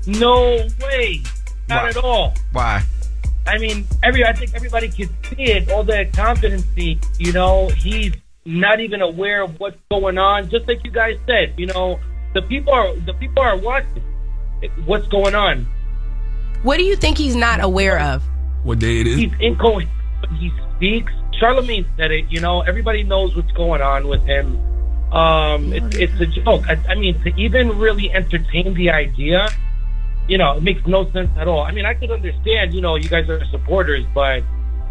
No way. Not Why? at all. Why? I mean, every I think everybody can see it. All the competency, you know, he's not even aware of what's going on. Just like you guys said, you know, the people are the people are watching what's going on. What do you think he's not aware of? What day it is? He's incoherent when he speaks. Charlemagne said it. You know, everybody knows what's going on with him. Um, it's it's a joke. I, I mean, to even really entertain the idea, you know, it makes no sense at all. I mean, I could understand. You know, you guys are supporters, but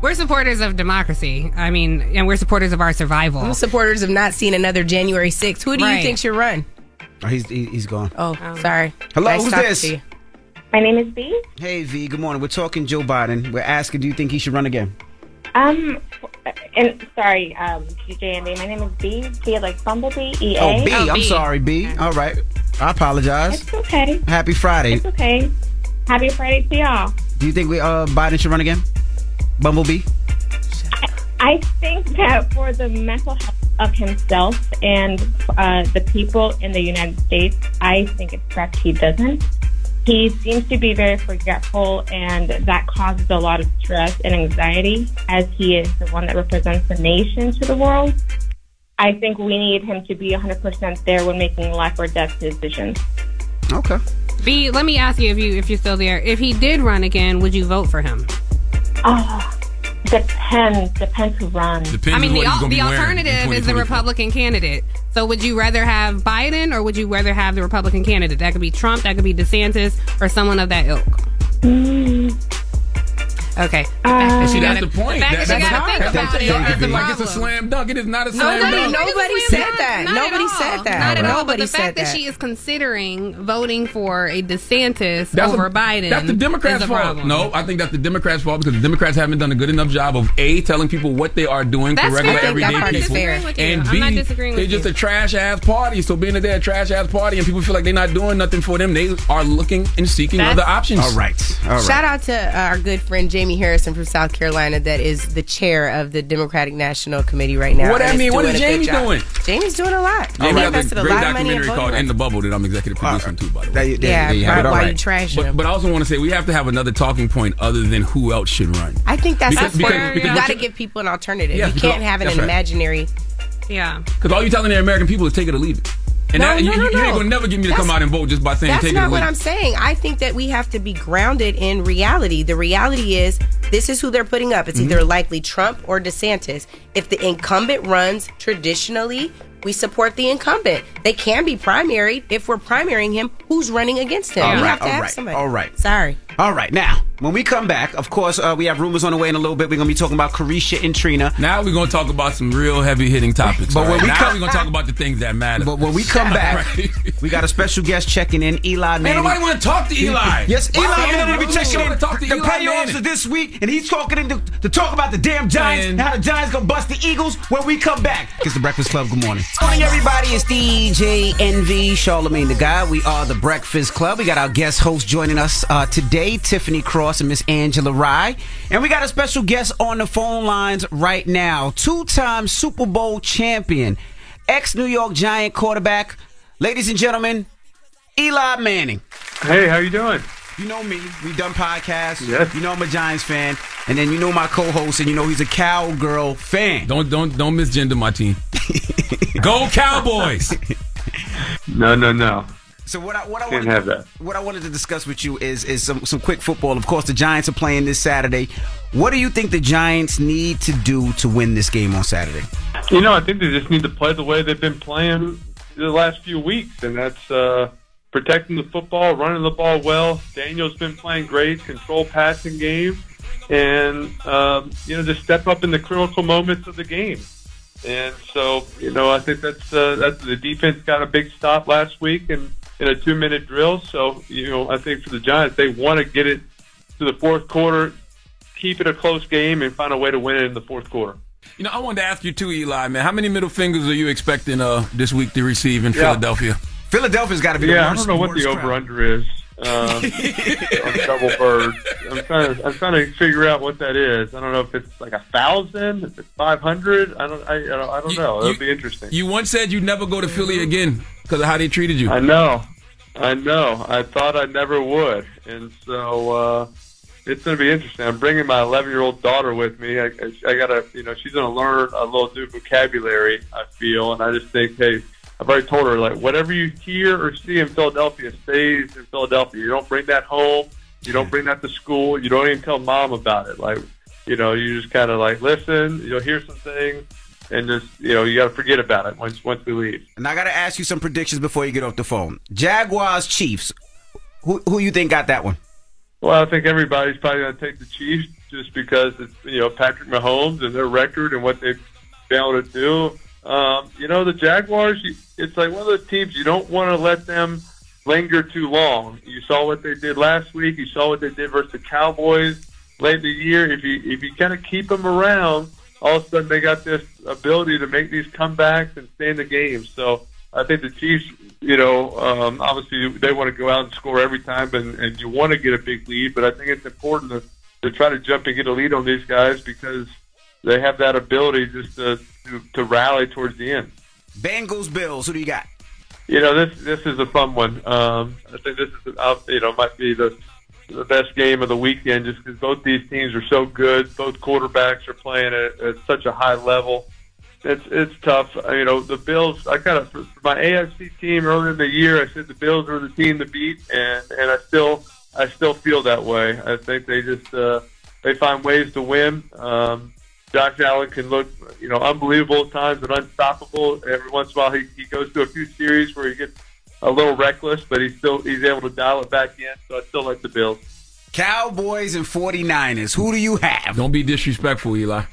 We're supporters of democracy. I mean, and we're supporters of our survival. I'm supporters of not seeing another January 6th. Who do you think should run? Oh, he's he, he's gone. Oh, sorry. Hello, Nice who's this? My name is B. Hey V, good morning. We're talking Joe Biden. We're asking, do you think he should run again? Um, and sorry, um, DJ Andy. My name is B. B like Bumblebee. E A. Oh, B. am sorry, B. All right. I apologize. It's okay. Happy Friday. It's okay. Happy Friday to y'all. Do you think we uh Biden should run again? Bumblebee. I think that for the mental health of himself and uh, the people in the United States, I think it's correct he doesn't. He seems to be very forgetful, and that causes a lot of stress and anxiety as he is the one that represents the nation to the world. I think we need him to be 100% there when making life or death decisions. Okay. B, let me ask you if you if you're still there. If he did run again, would you vote for him? Oh, depends. Depends who runs. Depends I mean, the, al- the alternative is the Republican candidate. So, would you rather have Biden or would you rather have the Republican candidate? That could be Trump, that could be DeSantis, or someone of that ilk. Mm, Okay. And see, that's the point. The fact That- that you that's gotta think hard. about That's it hard. is the Like it's a slam dunk. It is not a slam Nobody, dunk. nobody said that. Nobody said that. Not at all. But the fact that. that. she is considering voting for a DeSantis That's over a- Biden. That's the Democrats' fault. No, I think that's the Democrats' fault because the Democrats haven't done a good enough job of a telling people what they are doing That's for regular fair. I that everyday part is people, fair. and I'm B, not disagreeing they're just a trash ass party. So being that they're a trash ass party and people feel like they're not doing nothing for them, they are looking and seeking other options. All right. All right. Shout out to uh, our good friend Jamie Harrison from South Carolina, that is the chair of the Democratic National Committee right now. What that and mean? What doing is a good Jaime doing? Jaime's doing a lot. Oh, Jaime He has invested a a great lot of money in documentary called "In the Bubble" that I'm executive producing too. By the way, Yeah, there you right, why right. you trash him? But, but I also want to say we have to have another talking point other than who else should run. I think that's Because- important. because- you got to give people an alternative. Yeah, you can't have an imaginary. Yeah. Because all you're telling the American people is take it or leave it. And No, that, no, you, no, you ain't gonna never get me to That's- come out and vote just by saying That's take it or not what I'm saying. I think that we have to be grounded in reality. The reality is this is who they're putting up. It's Mm-hmm. either likely Trump or DeSantis. If the incumbent runs traditionally, we support the incumbent. They can be primaried. If we're primarying him, who's running against him? All we right, have to all have right, somebody. all right. Sorry. All right. Now, when we come back, of course, uh, we have rumors on the way in a little bit. We're going to be talking about Caresha and Trina. Now we're gonna talk about some real heavy hitting topics. But all when we now come- we're gonna talk about the things that matter. But when we come back, we got a special guest checking in, Eli Man, Manning. nobody want to talk to Eli. Yes, Why Eli can't Manning will be you? checking Wanna in talk to the Eli player Manning? officer this week, and he's talking in to, to talk about the damn Giants and how the Giants gonna bust the Eagles when we come back. It's the Breakfast Club. Good morning. Good Morning, everybody. It's DJ Envy, Charlemagne the God. We are the Breakfast Club. We got our guest host joining us uh, today, Tiffany Cross and Miss Angela Rye. And we got a special guest on the phone lines right now. Two time Super Bowl champion, ex New York Giant quarterback. Ladies and gentlemen, Eli Manning. Hey, how you doing? You know me. We done podcasts. Yes. You know I'm a Giants fan, and then you know my co-host, and you know he's a cowgirl fan. Don't don't don't misgender my team. Go Cowboys! No, no, no. So what I what I Can't wanted, have that. what I wanted to discuss with you is is some some quick football. Of course, the Giants are playing this Saturday. What do you think the Giants need to do to win this game on Saturday? You know, I think they just need to play the way they've been playing the last few weeks, and that's uh, protecting the football, running the ball well. Daniel's been playing great, control passing game, and um, you know, just step up in the critical moments of the game. And so, you know, I think that's uh, that's the defense got a big stop last week in in a two minute drill. So, you know, I think for the Giants, they want to get it to the fourth quarter, keep it a close game, and find a way to win it in the fourth quarter. You know, I wanted to ask you too, Eli, man. How many middle fingers are you expecting uh, this week to receive in Yeah. Philadelphia? Philadelphia's got to be yeah, the I don't know what the over under is um, on double birds. I'm trying to I'm trying to figure out what that is. I don't know if it's like a thousand, if it's five hundred. I don't I, I don't, I don't know. It'll be interesting. You once said you'd never go to Philly again because of how they treated you. I know, I know. I thought I never would, and so uh, it's going to be interesting. I'm bringing my 11 year old daughter with me. I, I, I got to, you know, she's going to learn a little new vocabulary. I feel, and I just think, hey, I've already told her like whatever you hear or see in Philadelphia stays in Philadelphia. You don't bring that home. You don't bring that to school. You don't even tell mom about it. Like, you know, you just kind of like listen. You'll hear some things, and just you know, you got to forget about it once once we leave. And I got to ask you some predictions before you get off the phone. Jaguars, Chiefs. Who who you think got that one? Well, I think everybody's probably going to take the Chiefs just because it's you know Patrick Mahomes and their record and what they've been able to do. Um, you know the Jaguars. It's like one of those teams you don't want to let them linger too long. You saw what they did last week. You saw what they did versus the Cowboys late in the year. If you if you kind of keep them around, all of a sudden they got this ability to make these comebacks and stay in the game. So I think the Chiefs, you know, um, obviously they want to go out and score every time, and, and you want to get a big lead. But I think it's important to, to try to jump and get a lead on these guys because they have that ability just to to, to rally towards the end. Bengals, Bills. Who do you got? You know, this this is a fun one. Um, I think this is uh, you know might be the the best game of the weekend just because both these teams are so good. Both quarterbacks are playing at, at such a high level. It's it's tough. Uh, You know, the Bills. I kind of for my AFC team earlier in the year. I said the Bills were the team to beat, and and I still I still feel that way. I think they just uh, they find ways to win. Um, Josh Allen can look, you know, unbelievable at times and unstoppable. Every once in a while, he, he goes through a few series where he gets a little reckless, but he's still he's able to dial it back in. So I still like the Bills. Cowboys and 49ers. Who do you have? Don't be disrespectful, Eli.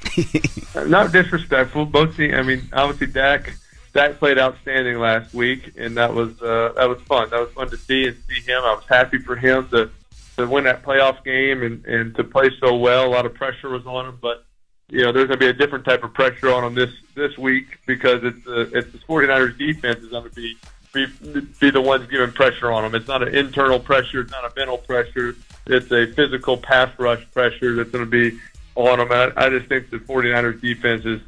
Not disrespectful. Both teams. I mean, obviously Dak Dak played outstanding last week, and that was uh, that was fun. That was fun to see and see him. I was happy for him to to win that playoff game and and to play so well. A lot of pressure was on him, but you know, there's going to be a different type of pressure on him this this week because it's the it's the 49ers defense is going to be be be the ones giving pressure on him. It's not an internal pressure. It's not a mental pressure. It's a physical pass rush pressure that's going to be on them. I, I just think the 49ers defense is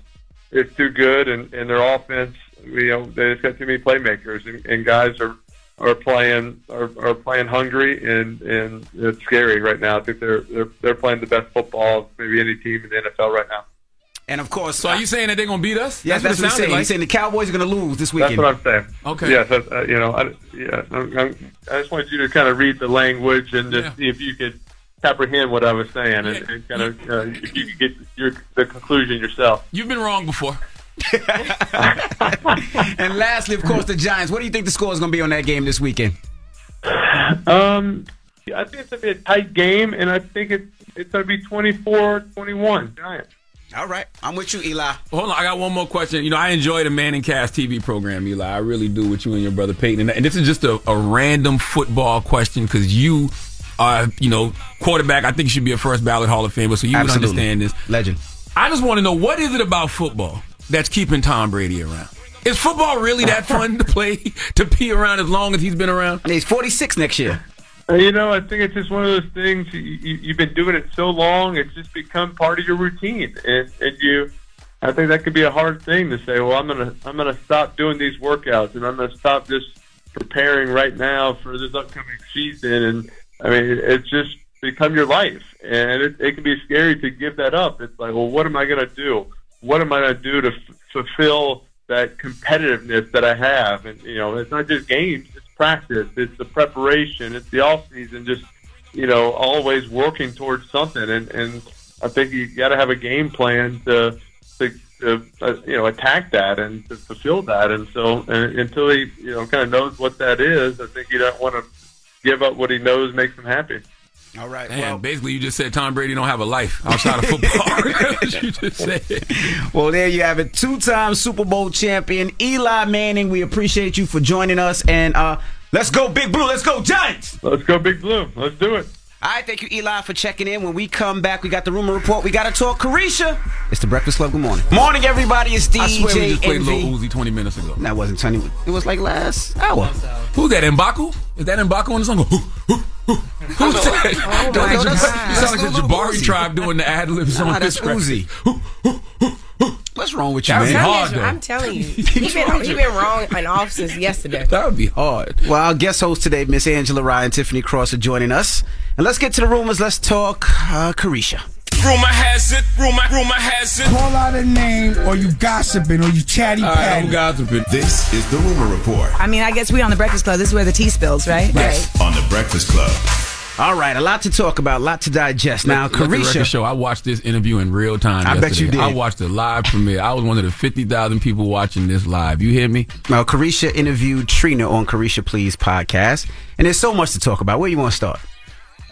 is too good, and, and their offense, you know, they just got too many playmakers, and, and guys are are playing are, are playing hungry, and and it's scary right now. I think they're they're they're playing the best football of maybe any team in the NFL right now. And of course, So are you saying that they're gonna beat us? Yeah, that's, what, it he's sounded saying. like. He's saying the Cowboys are going to lose this weekend. That's what I'm saying. Okay. Yes, that's, uh, you know, I, yeah, I'm, I'm, I just wanted you to kind of read the language and just see if you could comprehend what I was saying and, and kind of uh, if you could get your the conclusion yourself. You've been wrong before. and lastly, of course, the Giants. What do you think the score is going to be on that game this weekend? Um, I think it's going to be a tight game, and I think it's it's going to be 24-21 Giants. All right, I'm with you, Eli. Hold on, I got one more question. You know, I enjoy the Manning Cast TV program, Eli. I really do with you and your brother Peyton. And this is just a, a random football question because you are, you know, quarterback. I think you should be a first ballot Hall of Famer, so you Absolutely. would understand this. Legend. I just want to know what is it about football that's keeping Tom Brady around? Is football really that fun to play to be around as long as he's been around? And he's 46 next year. Uh, You know, I think it's just one of those things. You, you, you've been doing it so long; it's just become part of your routine, and, and you. I think that could be a hard thing to say. Well, I'm gonna I'm gonna stop doing these workouts, and I'm gonna stop just preparing right now for this upcoming season. And I mean, it's just become your life, and it, it can be scary to give that up. It's like, well, what am I gonna do? What am I gonna do to f- fulfill that competitiveness that I have? And you know, it's not just games; practice, it's the preparation, it's the off season. Just you know, always working towards something. And and I think you got to have a game plan to to, to uh, you know attack that and to fulfill that. And so until he you know kind of knows what that is, I think he don't want to give up what he knows makes him happy. All right. Man, basically, you just said Tom Brady don't have a life outside of football. You just said. Well, there you have it. Two-time Super Bowl champion Eli Manning. We appreciate you for joining us, and uh, let's go, Big Blue. Let's go, Giants. Let's go, Big Blue. Let's do it. All right, thank you, Eli, for checking in. When we come back, we got the rumor report. We got to talk Caresha. It's the Breakfast Club. Good morning. Morning, everybody. It's DJ I swear we just played. Lil Uzi 20 minutes ago. That wasn't 20. It was like last hour. Who's that, Mbaku? Is that Mbaku on the song? Who's oh, that? Oh, my you- God. you sound like That's the Jabari Uzi. tribe doing the ad libs Nah, on that's this record. Uzi. What's wrong with you, That would man? be hard. I'm telling you, he been he been wrong in off since yesterday. That would be hard. Well, our guest host today, Miss Angela Rye, Tiffany Cross, are joining us. And let's get to the rumors. Let's talk uh, Caresha. Rumor has it, rumor, rumor has it. Call out a name, or you gossiping, or you chatty patty. gossiping. This is the Rumor Report I mean, I guess we on the Breakfast Club. This is where the tea spills, right? on the Breakfast Club. All right, a lot to talk about, a lot to digest. Now, Let Caresha. show. I watched this interview in real time. I bet you did. I watched the live premiere. I was one of the fifty thousand people watching this live. You hear me? Now, Caresha interviewed Trina on Caresha Please podcast, and there's so much to talk about. Where you want to start?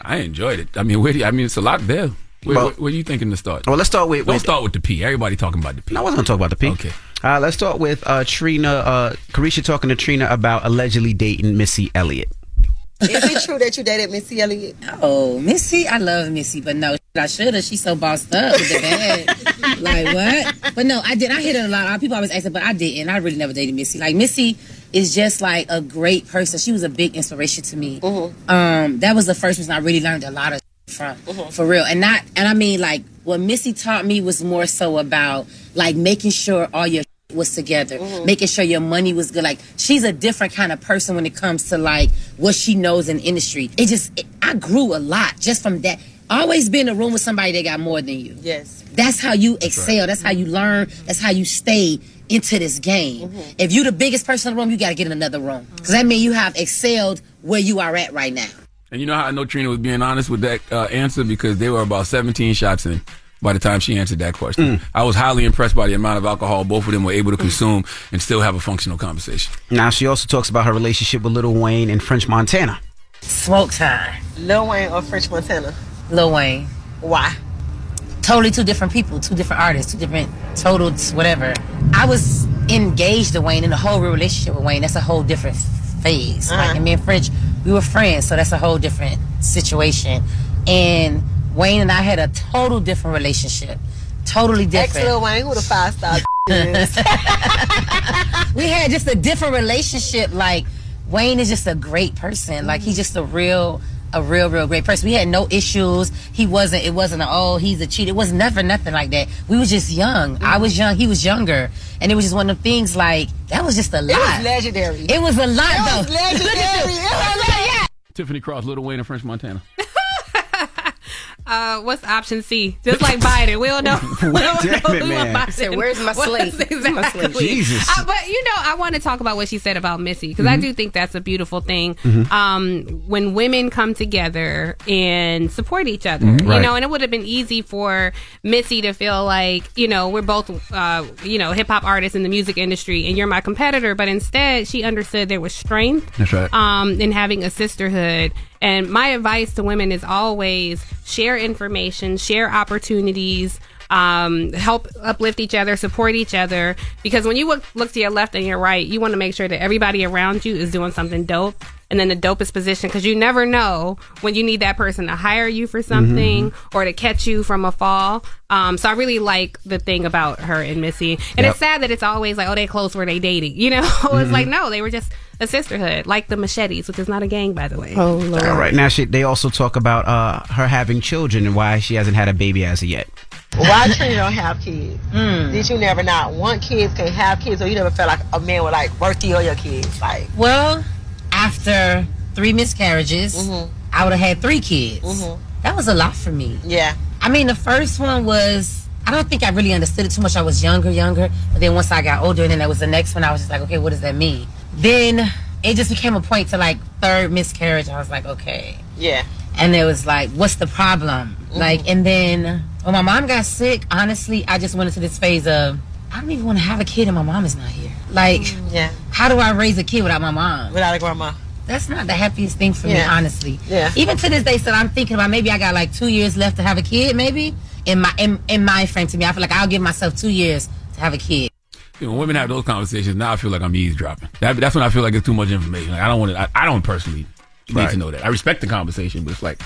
I enjoyed it. I mean, where do you, I mean, it's a lot there. Where, Well- where, where are you thinking to start? Well, let's start with. Don't with start with the P. Everybody talking about the P. No, I wasn't going to talk about the P. Okay. Uh, let's start with uh, Trina. Uh, Caresha talking to Trina about allegedly dating Missy Elliott. Is it true that you dated Missy Elliott? Oh, Missy, I love Missy, but no, I should have. She's so bossed up with the bag. like what? But no, I did. I hit it a lot. A lot of people always ask it, but I didn't. I really never dated Missy. Like Missy is just like a great person. She was a big inspiration to me. Um, that was the first person I really learned a lot of from for real and not and i mean like what missy taught me was more so about like making sure all your was together. Mm-hmm. Making sure your money was good. Like she's a different kind of person when it comes to like what she knows in industry. It just it, i grew a lot just from that. Always be in a room with somebody that got more than you. Yes. that's how you excel. That's how you learn. That's how you stay into this game. Mm-hmm. If you're the biggest person in the room you got to get in another room. Mm-hmm. Because that means you have excelled where you are at right now. And you know how I know Trina was being honest with that uh, answer? Because they were about 17 shots in by the time she answered that question. Mm. I was highly impressed by the amount of alcohol both of them were able to consume and still have a functional conversation. Now she also talks about her relationship with Lil Wayne and French Montana. Smoke time. Lil Wayne or French Montana? Lil Wayne. Why? Totally two different people, two different artists, two different total whatever. I was engaged to Wayne in a whole real relationship with Wayne. That's a whole different phase. Like, uh-huh. and me and French, we were friends, so that's a whole different situation. And Wayne and I had a total different relationship. Totally Ex different. Lil Wayne, who the five star is? we had just a different relationship. Like Wayne is just a great person. Like he's just a real, a real, real great person. We had no issues. He wasn't. It wasn't. A, oh, he's a cheat. It was never nothing like that. We was just young. I was young. He was younger, and it was just one of the things. Like that was just a lot. It was legendary. It was a lot It though. was legendary. Look at you. It was like- Yeah. Tiffany Cross, Little Wayne, and French Montana. Uh, what's option C? Just like Biden, we don't know. we don't Damn know it, who man. Biden Said, "Where's my was slate? Exactly. My slate." Jesus. Uh, but you know, I want to talk about what she said about Missy because I Mhm. do think that's a beautiful thing. Mhm. Um, when women come together and support each other, Mhm. you Right. know, and it would have been easy for Missy to feel like, you know, we're both, uh, you know, hip hop artists in the music industry, and you're my competitor. But instead, she understood there was strength That's right. um, in having a sisterhood. And my advice to women is always share information, share opportunities, um, help uplift each other, support each other. Because when you look, look to your left and your right, you want to make sure that everybody around you is doing something dope. And then the dopest position, because you never know when you need that person to hire you for something or to catch you from a fall. Um, so I really like the thing about her and Missy. And Yep. it's sad that it's always like, oh, they close were they dating? You know, it's Mhm. like, no, they were just a sisterhood, like the Machetes, which is not a gang, by the way. Oh, Lord. All right. Now she, they also talk about uh, her having children and why she hasn't had a baby as of yet. Why Trina don't have kids? Hmm. Did you never not want kids, can't have kids, or you never felt like a man would like worth you or your kids? Like, Well, after three miscarriages, mm-hmm. I would have had three kids. Mm-hmm. That was a lot for me. Yeah. I mean, the first one was, I don't think I really understood it too much. I was younger, younger. But then once I got older, and then there was the next one, I was just like, okay, what does that mean? Then it just became a point to like third miscarriage. I was like, okay. yeah. And it was like, what's the problem? Mm-hmm. Like, and then when my mom got sick, honestly, I just went into this phase of, I don't even want to have a kid and my mom is not here. Like, mm, Yeah. how do I raise a kid without my mom? Without a grandma. That's not the happiest thing for me, honestly. Yeah. Even to this day, still I'm thinking about maybe I got like two years left to have a kid. Maybe in my in, in my frame to me, I feel like I'll give myself two years to have a kid. You know, when women have those conversations, now I feel like I'm eavesdropping. That, that's when I feel like it's too much information. Like, I don't want to. I, I don't personally need Right. to know that. I respect the conversation, but it's like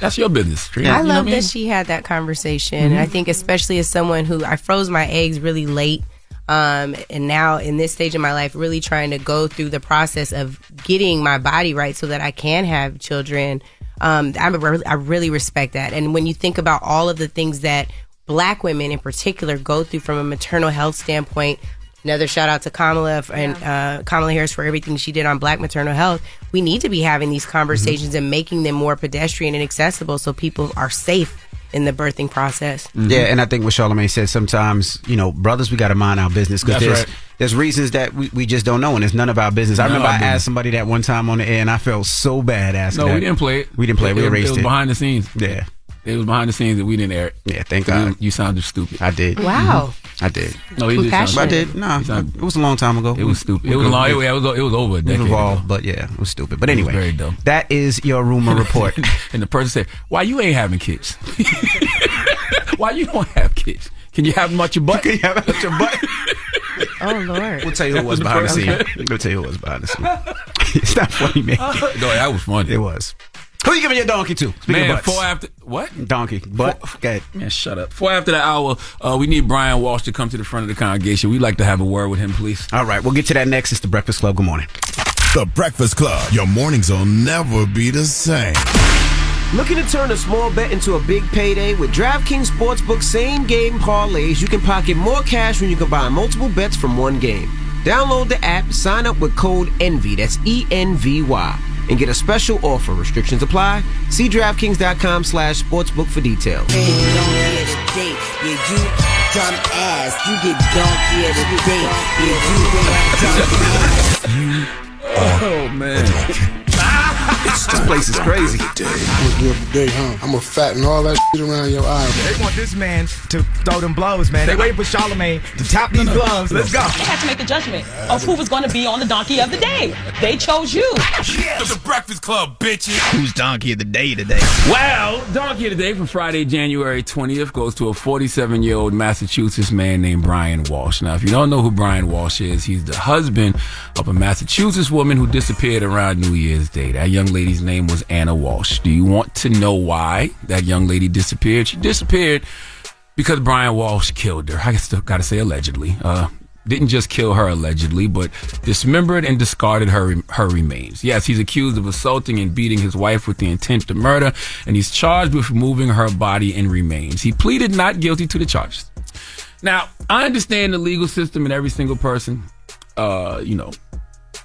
that's your business. Trina. I You love what I mean? that she had that conversation. Mhm. I think, especially as someone who I froze my eggs really late, um, and now in this stage of my life, really trying to go through the process of getting my body right so that I can have children. Um, I, re- I really respect that. And when you think about all of the things that Black women in particular go through from a maternal health standpoint. Another shout out to Kamala f- and uh, Kamala Harris for everything she did on Black maternal health. We need to be having these conversations and making them more pedestrian and accessible so people are safe in the birthing process. Yeah, and I think what Charlemagne said, sometimes, you know, brothers, we got to mind our business because there's, right. there's reasons that we, we just don't know, and it's none of our business. I remember I our business. asked somebody that one time on the air, and I felt so bad asking No, that. we didn't play it. We didn't play it. We was- erased it. it. was behind the scenes. Yeah. It was behind the scenes that we didn't air it. Yeah, thank God. You, sounded stupid. I did. Wow. Mm-hmm. I did. No, you did. sound But I did. Nah, You sound- it was a long time ago. It was stupid. It was a long. It, was- it was. It was over a It was decade evolved, ago. but yeah, it was stupid. But anyway, very dumb. that is your rumor report. and the person said, "Why you ain't having kids? Why you don't have kids? Can you have them out your butt? Can you have them out your butt? Oh Lord. We'll tell you who was behind the scene. We'll tell you who was behind the scene. it's not funny, man. no, that was funny. It was. Who you giving your donkey to? Speaking Man, of butts. four after what? Donkey. But Go ahead. Man, shut up. Four after the hour, uh, we need Brian Walsh to come to the front of the congregation. We'd like to have a word with him, please. All right, we'll get to that next. It's the Breakfast Club. Good morning. The Breakfast Club. Your mornings will never be the same. Looking to turn a small bet into a big payday with DraftKings Sportsbook same game parlays? You can pocket more cash when you combine multiple bets from one game. Download the app, sign up with code ENVY, that's E N V Y, and get a special offer. Restrictions apply. See DraftKings.com slash sportsbook for details. Place is crazy. I'm a good day, huh? I'm gonna fatten all that shit around your eye. They want this man to throw them blows, man. They waiting for Charlemagne to tap these gloves. Let's go. They had to make a judgment of who was going to be on the donkey of the day. They chose you. It's the Breakfast Club, bitches. Who's donkey of the day today? Well, Donkey of the Day for Friday, January 20th goes to a 47 year old Massachusetts man named Brian Walsh. Now, if you don't know who Brian Walsh is, he's the husband of a Massachusetts woman who disappeared around New Year's Day. That young lady's name was Anna Walsh. Do you want to know why that young lady disappeared? She disappeared because Brian Walsh killed her. I still got to say allegedly. Uh, didn't just kill her allegedly, but dismembered and discarded her her remains. Yes, he's accused of assaulting and beating his wife with the intent to murder, and he's charged with removing her body and remains. He pleaded not guilty to the charges. Now, I understand the legal system and every single person, uh, you know,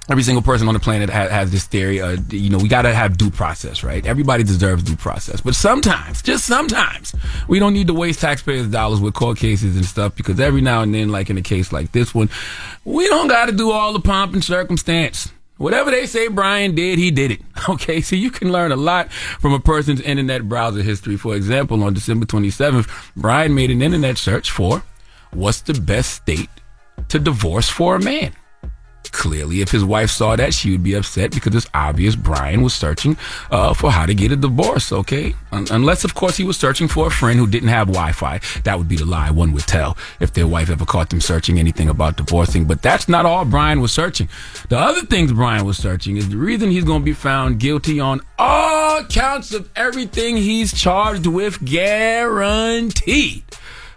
every single person on the planet ha- has this theory. Uh, you know, we got to have due process, right? Everybody deserves due process. But sometimes, just sometimes, we don't need to waste taxpayers' dollars with court cases and stuff because every now and then, like in a case like this one, we don't got to do all the pomp and circumstance. Whatever they say Brian did, he did it. Okay, so you can learn a lot from a person's internet browser history. For example, on December 27th, Brian made an internet search for what's the best state to divorce for a man. Clearly, if his wife saw that, she would be upset because it's obvious Brian was searching uh, for how to get a divorce, okay? Un- unless, of course, he was searching for a friend who didn't have Wi Fi. That would be the lie one would tell if their wife ever caught them searching anything about divorcing. But that's not all Brian was searching. The other things Brian was searching is the reason he's going to be found guilty on all counts of everything he's charged with, guaranteed.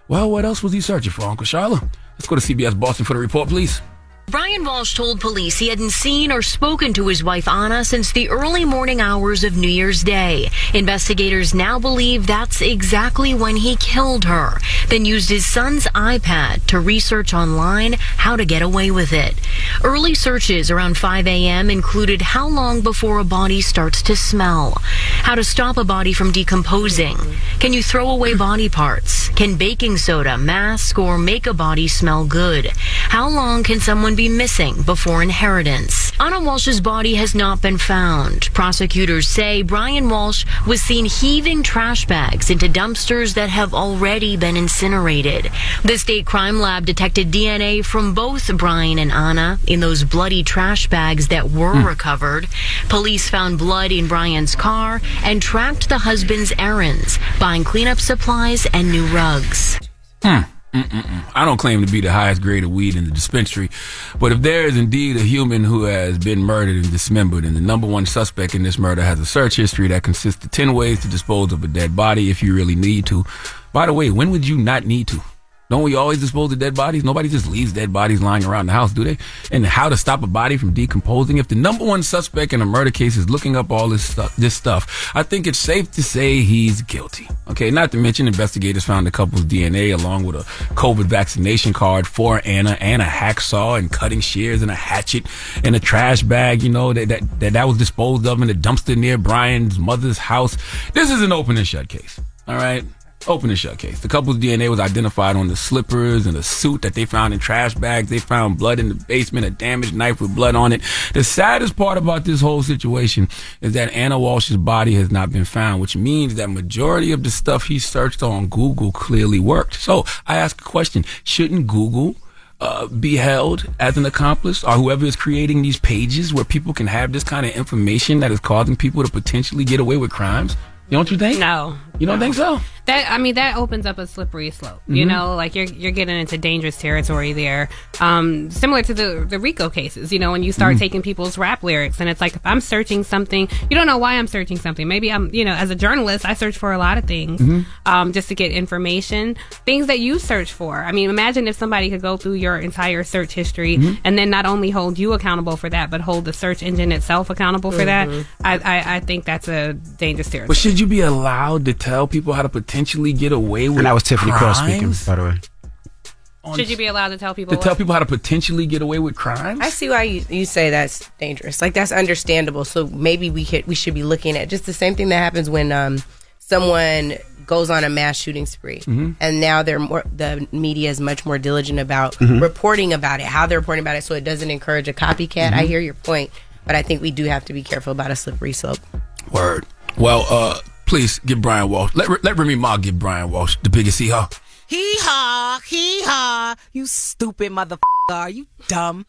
Well, what else was he searching for, Uncle Charlotte? Let's go to CBS Boston for the report, please. Brian Walsh told police he hadn't seen or spoken to his wife Anna since the early morning hours of New Year's Day. Investigators now believe that's exactly when he killed her, then used his son's iPad to research online how to get away with it. Early searches around 5 a.m. included how long before a body starts to smell, how to stop a body from decomposing, can you throw away body parts, can baking soda mask or make a body smell good, how long can someone be missing before inheritance. Anna Walsh's body has not been found. Prosecutors say Brian Walsh was seen heaving trash bags into dumpsters that have already been incinerated. The state crime lab detected DNA from both Brian and Anna in those bloody trash bags that were Hmm. recovered. Police found blood in Brian's car and tracked the husband's errands, buying cleanup supplies and new rugs. Hmm. Mm-mm-mm. I don't claim to be the highest grade of weed in the dispensary, but if there is indeed a human who has been murdered and dismembered, and the number one suspect in this murder has a search history that consists of 10 ways to dispose of a dead body if you really need to. By the way, when would you not need to? Don't we always dispose of dead bodies? Nobody just leaves dead bodies lying around the house, do they? And how to stop a body from decomposing? If the number one suspect in a murder case is looking up all this stuff, this stuff, I think it's safe to say he's guilty. Okay, not to mention investigators found the couple's DNA along with a COVID vaccination card for Anna and a hacksaw and cutting shears and a hatchet and a trash bag, you know, that that, that, that was disposed of in a dumpster near Brian's mother's house. This is an open and shut case. All right. Open and shut case. The couple's DNA was identified on the slippers and the suit that they found in trash bags. They found blood in the basement, a damaged knife with blood on it. The saddest part about this whole situation is that Anna Walsh's body has not been found, which means that majority of the stuff he searched on Google clearly worked. So I ask a question. Shouldn't Google uh, be held as an accomplice or whoever is creating these pages where people can have this kind of information that is causing people to potentially get away with crimes? Don't you think? No. You don't think so? That I mean that opens up a slippery slope. You Mhm. know, like you're you're getting into dangerous territory there. Um, similar to the the Rico cases. You know, when you start Mhm. taking people's rap lyrics, and it's like if I'm searching something, you don't know why I'm searching something. Maybe I'm you know as a journalist, I search for a lot of things Mhm. um, just to get information, things that you search for. I mean, imagine if somebody could go through your entire search history Mhm. and then not only hold you accountable for that, but hold the search engine itself accountable for that. Mhm. I, I I think that's a dangerous territory. But should Should you be allowed to tell people how to potentially get away with And that was Tiffany Cross speaking, by the way. Should you be allowed to tell people? To what? tell people how to potentially get away with crimes? I see why you, you say that's dangerous. Like that's understandable. So maybe we could we should be looking at just the same thing that happens when um someone goes on a mass shooting spree, Mhm. and now they're more the media is much more diligent about Mhm. reporting about it, how they're reporting about it, so it doesn't encourage a copycat. I Mhm. hear your point, but I think we do have to be careful about a slippery slope. Word. Well, uh, please give Brian Walsh. Let let Remy Ma give Brian Walsh the biggest hee haw. Hee haw, hee haw. You stupid motherfucker. Are you dumb?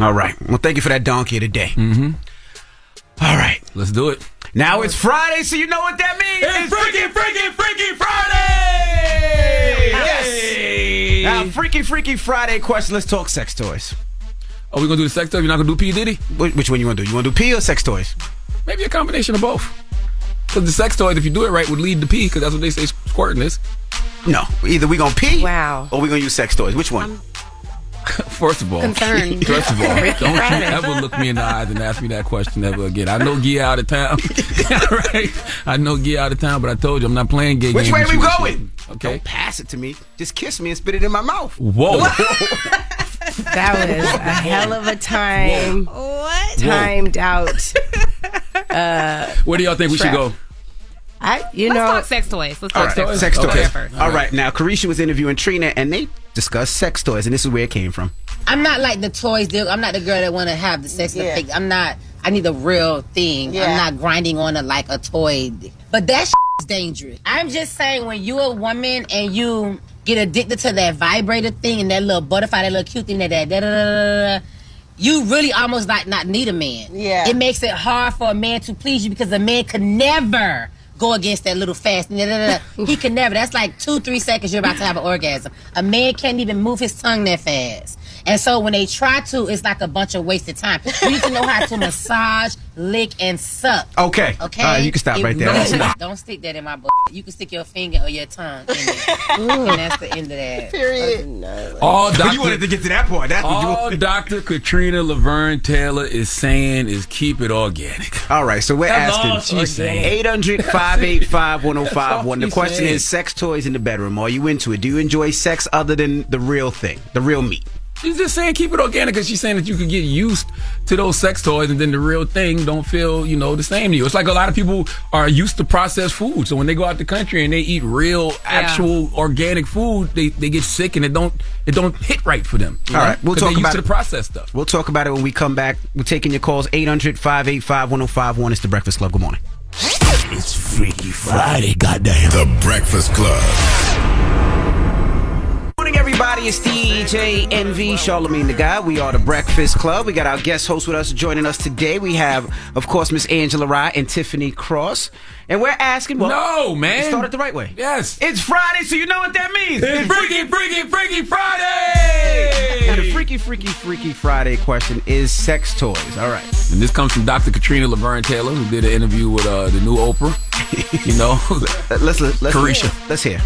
All right. Well, thank you for that donkey of the day. Mm-hmm. All right. Let's do it. Now it's Friday, so you know what that means. It's Freaky, Freaky, Freaky Friday! Yes. Now, Freaky, Freaky Friday question. Let's talk sex toys. Are we gonna do the sex toy? You're not gonna do P Diddy? Which, which one you want to do? You want to do P or sex toys? Maybe a combination of both. Because the sex toys, if you do it right, would lead to pee. Because that's what they say squirting is. No. Either we gonna pee. Wow. Or we gonna use sex toys. Which one? First of all, Concerned. first of all, don't you ever look me in the eyes and ask me that question ever again. I know Gia out of town, right? I know Gia out of town, but I told you I'm not playing gay Which games way with we going? Okay. Don't pass it to me. Just kiss me and spit it in my mouth. Whoa. That was a hell of a time. What? Timed out. Uh, Where do y'all think we should go? I, you Let's know, talk sex toys. Let's All talk right, sex, sex toys. toys. first. All right, now Caresha was interviewing Trina, and they discussed sex toys, and this is where it came from. I'm not like the toys dude. I'm not the girl that want to have the sex Yeah. yeah. I'm not. I need the real thing. Yeah. I'm not grinding on a like a toy. But that is dangerous. I'm just saying when you're a woman and you get addicted to that vibrator thing and that little butterfly, that little cute thing, that that da da da da. You really almost like not need a man. Yeah. It makes it hard for a man to please you because a man could never go against that little fast. Da, da, da. he can never. That's like two, three seconds. You're about to have an orgasm. A man can't even move his tongue that fast. And so when they try to, it's like a bunch of wasted time. You need to know how to massage, lick, and suck. Okay. Okay. All right, you can stop It right there. really- don't stick that in my butt. You can stick your finger or your tongue in it. and that's the end of that. Period. All Dr. You wanted to get to that point. That's what you All Dr. Katrina Laverne Taylor is saying is keep it organic. All right, so we're That's asking all she's saying. 800 585 1051. The question saying. is sex toys in the bedroom. Are you into it? Do you enjoy sex other than the real thing, the real meat? She's just saying keep it organic because she's saying that you could get used to those sex toys and then the real thing don't feel, you know, the same to you. It's like a lot of people are used to processed food. So when they go out the country and they eat real, actual organic food, they, they get sick and it don't it don't hit right for them. you All know? right, we'll 'Cause talk they're used about to it. the processed stuff. We'll talk about it when we come back. We're taking your calls 800 585 1051. It's the Breakfast Club. Good morning. It's Freaky Friday, goddamn. The Breakfast Club. Morning, everybody. It's DJ Envy, Charlemagne the God. We are the Breakfast Club. We got our guest host with us joining us today. We have, of course, Miss Angela Rye and Tiffany Cross. And we're asking, well, No, man. Start it the right way. Yes. It's Friday, so you know what that means. It's Freaky, Freaky, Freaky Friday! And the freaky, freaky, freaky Friday question is sex toys. All right. And this comes from Dr. Katrina Laverne Taylor, who did an interview with uh, the new Oprah. You know, let's let's, let's Caresha. Let's hear.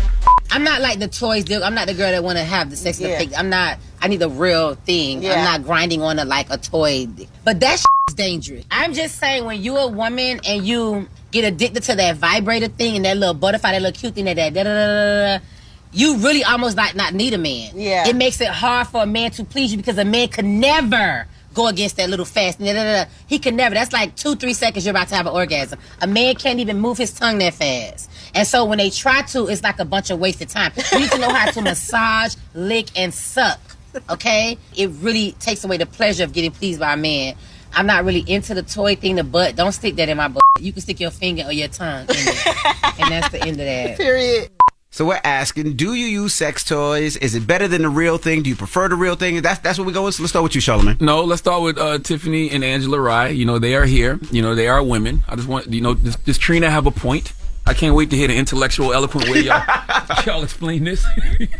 I'm not like the toys dude. I'm not the girl that want to have the sex. Yeah. I'm not. I need the real thing. Yeah. I'm not grinding on it like a toy. But that is dangerous. I'm just saying when you're a woman and you get addicted to that vibrator thing and that little butterfly, that little cute thing, that that da da da da. da, You really almost like not need a man. Yeah. It makes it hard for a man to please you because a man could never go against that little fast. Da, da, da. He could never. That's like two, three seconds. You're about to have an orgasm. A man can't even move his tongue that fast. And so when they try to, it's like a bunch of wasted time. You need to know how to massage, lick, and suck. Okay? It really takes away the pleasure of getting pleased by a man. I'm not really into the toy thing, the butt. Don't stick that in my butt. You can stick your finger or your tongue in it. and that's the end of that. Period. So we're asking, do you use sex toys? Is it better than the real thing? Do you prefer the real thing? That's that's what we go with. So let's start with you, Charlemagne. No, let's start with uh, Tiffany and Angela Rye. You know, they are here. You know, they are women. I just want, you know, does, does Trina have a point? I can't wait to hear the intellectual, eloquent way y'all, y'all explain this.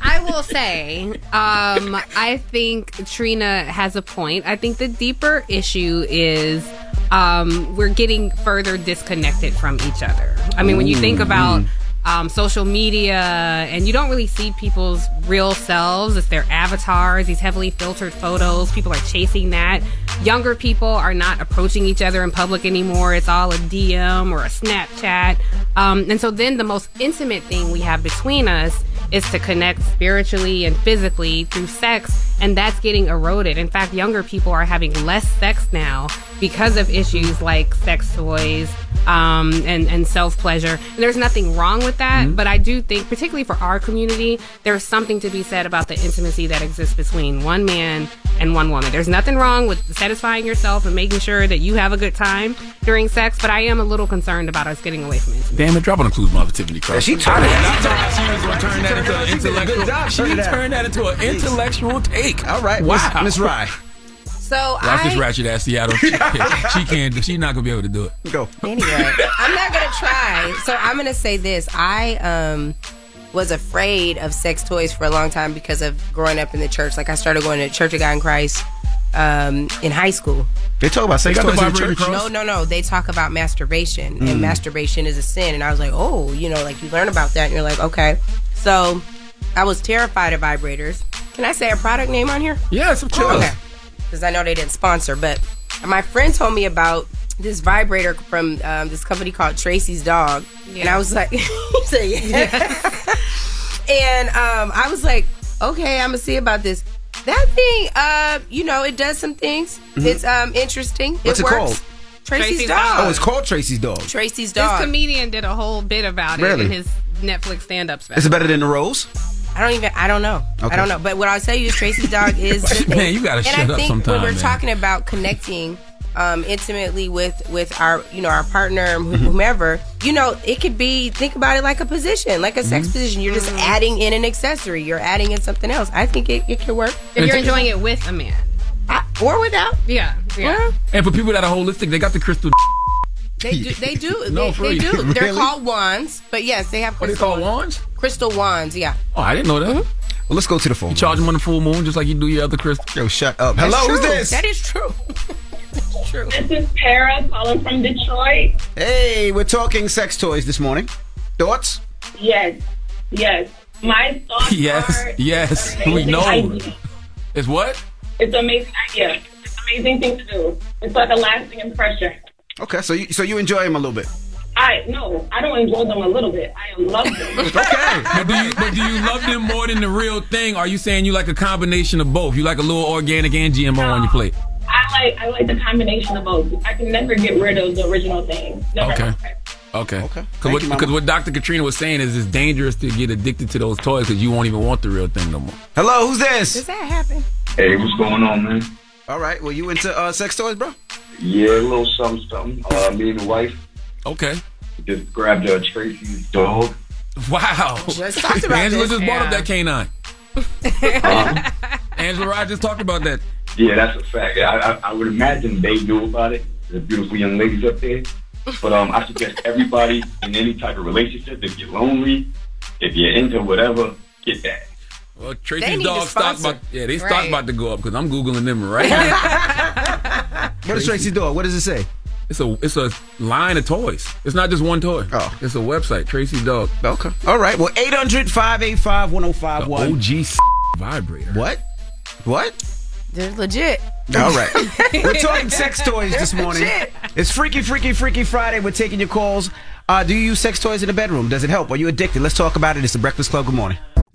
I will say, um, I think Trina has a point. I think the deeper issue is um, we're getting further disconnected from each other. I mean, when you think about um, social media and you don't really see people's real selves, it's their avatars, these heavily filtered photos, people are chasing that. younger people are not approaching each other in public anymore. It's all a DM or a Snapchat. Um, and so then the most intimate thing we have between us is to connect spiritually and physically through sex, and that's getting eroded. In fact, younger people are having less sex now because of issues like sex toys um, and, and self pleasure. And there's nothing wrong with that, but I do think, particularly for our community, there's something to be said about the intimacy that exists between one man and one woman. There's nothing wrong with satisfying yourself and making sure that you have a good time during sex, but I am a little concerned about us getting away from it. Damn it, drop on the clues, mother Tiffany Cross. she turned it- I thought she was going to turn that into an She did a good intellectual. She turned that into an intellectual take. All right, wow, Miss- Miss Rye. So Watch this I ratchet ass Seattle. She, she can't. She's not gonna be able to do it. Go. anyway, I'm not gonna try. So I'm gonna say this. I um was afraid of sex toys for a long time because of growing up in the church. Like I started going to Church of God in Christ um, in high school. They talk about sex They the toys in church. No, no, no. They talk about masturbation, Mm. and masturbation is a sin. And I was like, oh, you know, like you learn about that, and you're like, okay. So I was terrified of vibrators. Can I say a product name on here? Yes, of course. Okay. Because I know they didn't sponsor, but my friend told me about this vibrator from um, this company called Tracy's Dog, and I was like, he said, yeah. and um, I was like, okay, I'm gonna see about this. That thing, uh, you know, it does some things. Mhm. It's um interesting. What's it works. called? Tracy's, Tracy's Dog. Dog. Oh, it's called Tracy's dog. Tracy's dog. This comedian did a whole bit about it Really? in his Netflix stand-up special. Is it better than the rose? I don't even. I don't know. Okay. I don't know. But what I'll tell you is Tracy's dog is. the thing. Man, you gotta and shut I up think sometime, when we're man. talking about connecting um, intimately with with our you know our partner Mm-hmm. whomever, you know, it could be. Think about it like a position, like a sex Mm-hmm. position. You're just adding in an accessory. You're adding in something else. I think it, it can work. if you're enjoying it with a man. or without. Yeah. Yeah. And for people that are holistic, they got the crystal. They do. They do. No, they, for they real. do. They're called wands, but yes, they have. What they crystal call wands? Crystal wands. Yeah. Oh, I didn't know that. Mm-hmm. Well, let's go to the phone. You charge them on the full moon just like you do your other crystal. Yo, shut up. That's Hello, who's this? That is true. true. This is Tara calling from Detroit. Hey, we're talking sex toys this morning. Thoughts? Yes, yes. My thoughts Yes, are yes, it's we know. idea. It's what? It's an amazing idea. It's an amazing thing to do. It's like a lasting impression. Okay, so you so you enjoy him a little bit. I no, I don't enjoy them a little bit. I love them. Okay, but do you but do you love them more than the real thing? Are you saying you like a combination of both? You like a little organic and GMO on your plate? I like I like the combination of both. I can never get rid of the original thing. Never. Okay. Okay. Okay. Because Thank what, you, Mama. 'cause what Dr. Katrina was saying is it's dangerous to get addicted to those toys because you won't even want the real thing no more. Hello, who's this? Does that happen? Hey, what's going on, man? All right, well, you into uh, sex toys, bro? Yeah, a little something, something. Uh, me and the wife Okay. just grabbed uh, Tracy's dog. Wow. Just talked about Angela this. just brought up that canine. Angela Rye just talked about that. Yeah, that's a fact. I, I, I would imagine they knew about it. The beautiful young ladies up there. But um, I suggest everybody in any type of relationship, if you're lonely, if you're into whatever, get that. Well, Tracy's need dog to stock about yeah, they stock Right. about to go up because I'm googling them right now. What is Tracy's dog? What does it say? It's a it's a line of toys. It's not just one toy. Oh, it's a website. Tracy's Dog. Okay. All right. Well, 800 585 1051. OG vibrator. What? What? They're legit. All right. We're talking sex toys this morning. legit. It's Freaky, Freaky, Freaky Friday. We're taking your calls. Uh, do you use sex toys in the bedroom? Does it help? Are you addicted? Let's talk about it. It's the Breakfast Club. Good morning.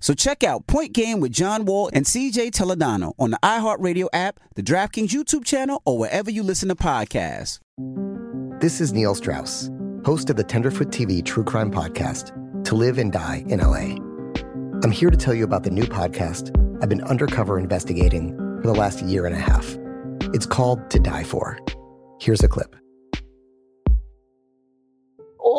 So check out Point Game with John Wall and CJ Toledano on the iHeartRadio app, the DraftKings YouTube channel, or wherever you listen to podcasts. This is Neil Strauss, host of the Tenderfoot TV True Crime Podcast, To Live and Die in LA. I'm here to tell you about the new podcast I've been undercover investigating for the last year and a half. It's called To Die For. Here's a clip.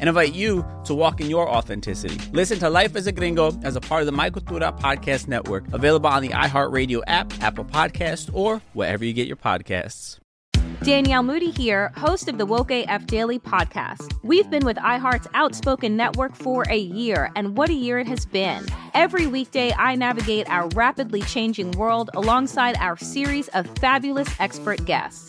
and invite you to walk in your authenticity. Listen to Life as a Gringo as a part of the My Cultura podcast network, available on the iHeartRadio app, Apple Podcast, or wherever you get your podcasts. Danielle Moody here, host of the Woke AF Daily podcast. We've been with iHeart's Outspoken Network for a year, and what a year it has been. Every weekday, I navigate our rapidly changing world alongside our series of fabulous expert guests.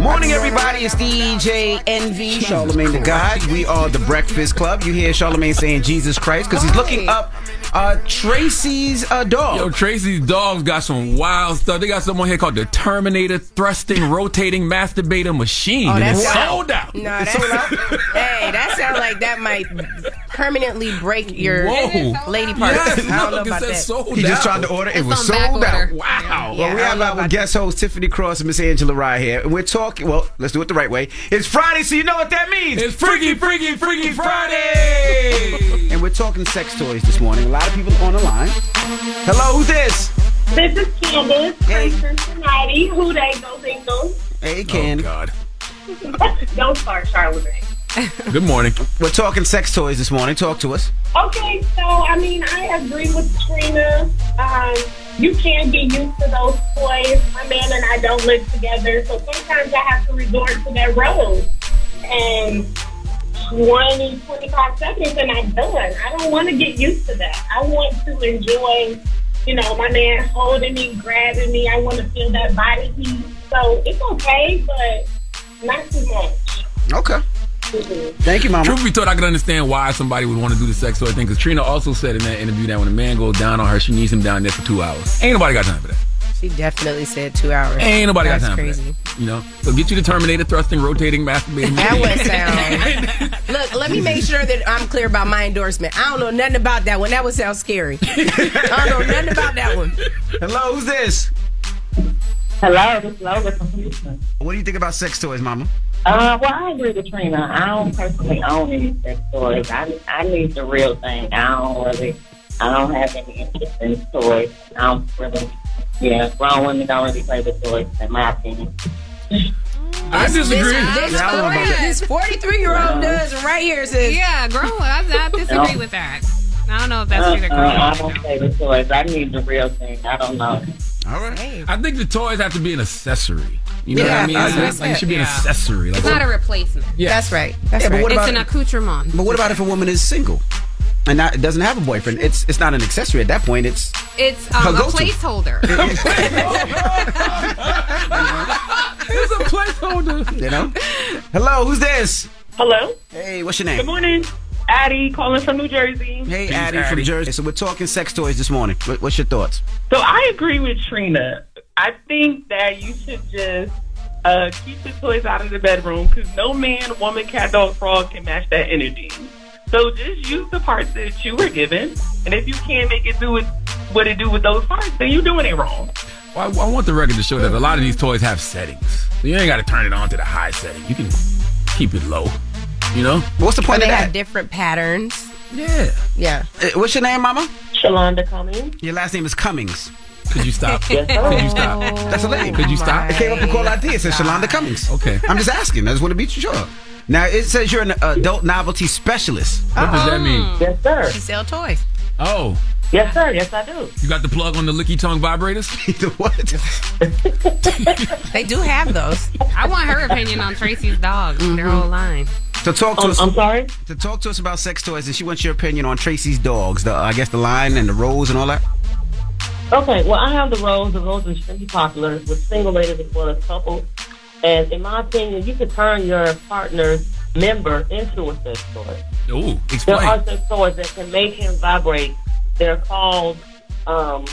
Morning, everybody. It's DJ Envy, Charlemagne the God. We are the Breakfast Club. You hear Charlemagne saying Jesus Christ because he's looking up uh, Tracy's uh, dog. Yo, Tracy's dogs got some wild stuff. They got someone here called the Terminator Thrusting Rotating Masturbator Machine. Oh, and that's it's wild. sold out. No, that's hey, that sounds like that might permanently break your Whoa. lady parts. Yes, I don't know about that. sold He just tried to order. It was It's on back sold out. Wow. Yeah, well, we have our guest host Tiffany Cross and Miss Angela Rye here, and we're talking. Well, let's do it the right way. It's Friday, so you know what that means. It's Freaky, Freaky, Freaky Friday. and we're talking sex toys this morning. A lot of people on the line. Hello, who's this? This is Candace Hey. from Cincinnati. Who they go singles? Hey, Candy. Oh, God. Don't start Charlemagne. Good morning. We're talking sex toys this morning. Talk to us. Okay, so I mean, I agree with Trina. Um, you can get used to those toys. My man and I don't live together, so sometimes I have to resort to that road. And 20, 25 seconds, and I'm done. I don't want to get used to that. I want to enjoy, you know, my man holding me, grabbing me. I want to feel that body heat. So it's okay, but not too much. Okay. Thank you, Mama. Truth be told, I can understand why somebody would want to do the sex toy thing. Because Trina also said in that interview that when a man goes down on her, she needs him down there for two hours. Ain't nobody got time for that. She definitely said two hours. Ain't nobody That's got time crazy. for that. You know, so get you the Terminator, thrusting, rotating, masturbating. That would sound. Look, let me make sure that I'm clear about my endorsement. I don't know nothing about that one. That would sound scary. I don't know nothing about that one. Hello, who's this? Hello, this is Lola from Houston. What do you think about sex toys, Mama? Uh, well, I agree with Trina. I don't personally own any sex toys. I, I need the real thing. I don't really, I don't have any interest in toys. I don't really, yeah, grown women don't really play with toys, in my opinion. I disagree. This, this, Yeah, I don't know about that. this 43 year old does right here says. Yeah, grown. I, I disagree with that. I don't know if that's Uh, true to uh, grown. I don't play with toys. I need the real thing. I don't know. All right. I think the toys have to be an accessory. You know Yeah, what I mean? that's Like, like, it should be an accessory. Like, It's not a replacement. yeah. That's right. That's Yeah, but right. what It's an accoutrement. But what about if a woman is single and not doesn't have a boyfriend? It's it's not an accessory at that point. It's It's um, a placeholder. it's a placeholder. you know. Hello, who's this? Hello. Hey, what's your name? Good morning. Addie calling from New Jersey. Hey, Peace, Addie, from Jersey. So we're talking sex toys this morning. What's your thoughts? So I agree with Trina. I think that you should just uh, keep the toys out of the bedroom because no man, woman, cat, dog, frog can match that energy. So just use the parts that you were given, and if you can't make it do with what it do with those parts, then you're doing it wrong. Well, I, I want the record to show that a lot of these toys have settings. So you ain't got to turn it on to the high setting. You can keep it low. You know? What's the point they of have that? different patterns. Yeah. Yeah. Uh, What's your name, Mama? Shalonda Cummings. Your last name is Cummings. Could you stop? Yes. Could you stop? That's a lady. Could you stop? It came up in call ID. It says Shalonda Cummings. Okay. I'm just asking. I just want to be sure. Now it says you're an adult novelty specialist. What does that mean? Yes, sir. She sell toys. Oh, Yes, sir. Yes, I do. you got the plug on the licky tongue vibrators? the what? They do have those. I want her opinion on Tracy's dog. Their whole line. To talk to Um, us. I'm sorry. To talk to us about sex toys, and she wants your opinion on Tracy's dogs. The I guess the line and the rose and all that. Okay, well, I have the rose. The rose is extremely popular with single ladies as well as couples. And in my opinion, you can turn your partner's member into a sex toy. Ooh, explain. There explain. are sex toys that can make him vibrate. They're called, um,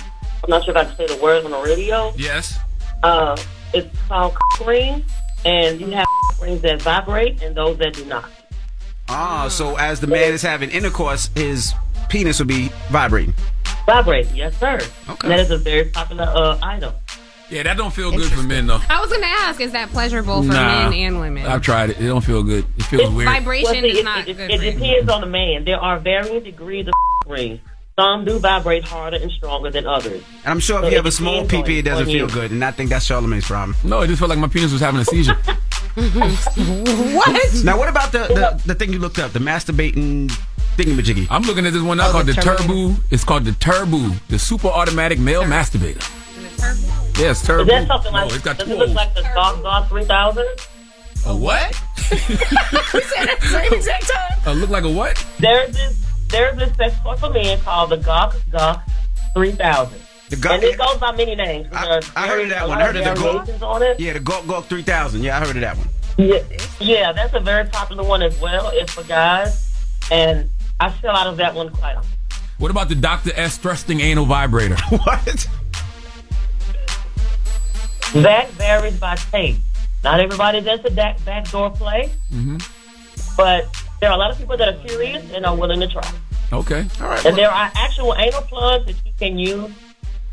I'm not sure if I can say the words on the radio. Yes. Uh, it's called cock rings, and you have cock rings that vibrate and those that do not. Ah, so as the man is having intercourse, his penis will be vibrating. Vibrate, yes, sir. Okay. And that is a very popular uh, item. Yeah, that don't feel good for men though. I was gonna ask, is that pleasurable for Nah. men and women? I've tried it. It don't feel good. It feels weird. Vibration Well, see, is it, not it, good it for you. depends on the man. There are varying degrees of rings. Some do vibrate harder and stronger than others. And I'm sure if So you have a small depends on- PP, it doesn't feel you. good. And I think that's Charlemagne's problem. No, it just felt like my penis was having a seizure. What? Now, what about the, the, the thing you looked up, the masturbating thingamajiggy? I'm looking at this one now Oh, called the the Terminator. Turbo. It's called the Turbo, the super automatic male masturbator. Yes, Turbo. Is that something like? No, it's got does two it look like the Gawk Gawk 3000? A what? Same exact time. Uh, look like a what? There's this there's this sex toy for men called the Gawk Gawk 3000. The Gawk- and it goes by many names. I, I heard of that one. I heard of the variations Gawk. on it. Yeah, the Gawk Gawk 3000. Yeah, I heard of that one. Yeah, yeah, that's a very popular one as well. It's for guys, and I sell out of that one quite often. What about the Dr. S thrusting anal vibrator? what? That varies by taste. Not everybody does the back backdoor play, Mm-hmm. but there are a lot of people that are curious and are willing to try. Okay. All right. And there are actual anal plugs that you can use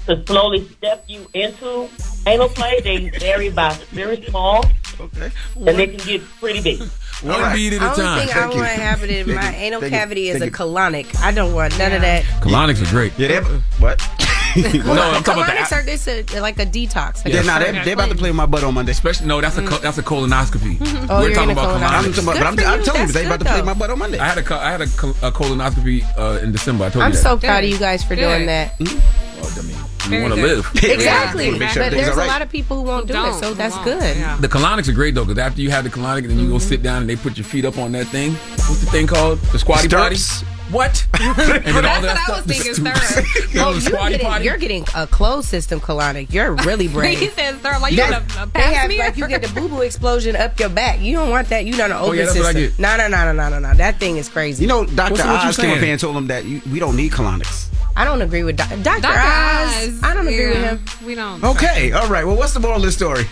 to slowly step you into anal play. They vary by very small, Okay. and they can get pretty big. One right. beat at a Only time. thing I Thank you. want to have it in Thank my you. anal Thank you. cavity is Thank a you. colonic. I don't want none of that. Colonics are great. Yeah, they have, what? no, I'm talking about the. Colonics are this a, uh, like a detox. They're not. They, they about to play with my butt on Monday. Especially no, that's a co- that's a colonoscopy. Oh, We're you're talking about colonoscopy. colonics. I'm about- but I'm- I'm you. telling you, That's they about to play though. my butt on Monday. I had a co- I had a, a colonoscopy uh, in December. I told I'm you that. so proud of you guys for doing that. Mm-hmm. You want to live. Exactly. Make sure but there's are a lot of people who won't do it, so that's good. The colonics are great though, because after you have the colonic, and then you go mm-hmm. sit down and they put your feet up on that thing. What's the thing called? The squatty Stirrups? potty. What? and then all that stuff. thinking, the sir. stoops. You know, Oh, the you're getting, potty. you're getting a closed system colonic. You're really brave. He said, "Sir, like you That- gonna uh, pass me?" like you get the boo boo explosion up your back. You don't want that. You don't know Oh, open yeah, that's what I system. get. No, no, no, no, no, no, no. That thing is crazy. You know, Dr. What's- what Oz came up and told him that you, we don't need colonics. I don't agree with Dr. Dr. Dr. Oz. Oz. I don't agree with him. We don't. Okay, all right. Well, what's the moral of the story?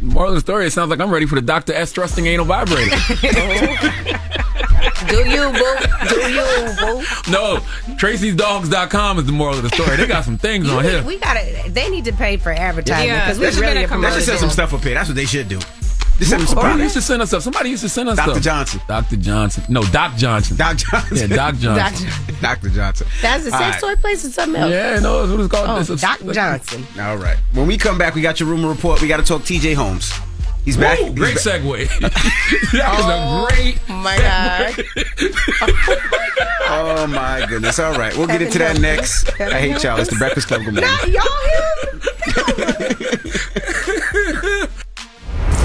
Moral of the story: It sounds like I'm ready for the Dr. S thrusting anal vibrator. Do you, boo? Do you, boo? no, Tracy'sDogs.com is the moral of the story. They got some things on We, here. we gotta. They need to pay for advertising because They we should- really they are should promoting send some stuff up here. That's what they should do. Just send them some Or products. used to send us stuff. Somebody used to send us Dr. stuff. Johnson. Dr. Johnson. No, Doc Johnson. Doc Johnson. Yeah, Doc Johnson. Dr. Johnson. That's a All sex right. toy place or something else. Yeah, no, that's what it's called. Oh, It's a- Doc Johnson. All right. When we come back, we got your rumor report. We got to talk TJ Holmes. He's back. Woo, great He's back. segue. that was a great. Oh my god. Oh my goodness. All right. We'll get into that next. I hate y'all. It's the Breakfast Club. Good morning.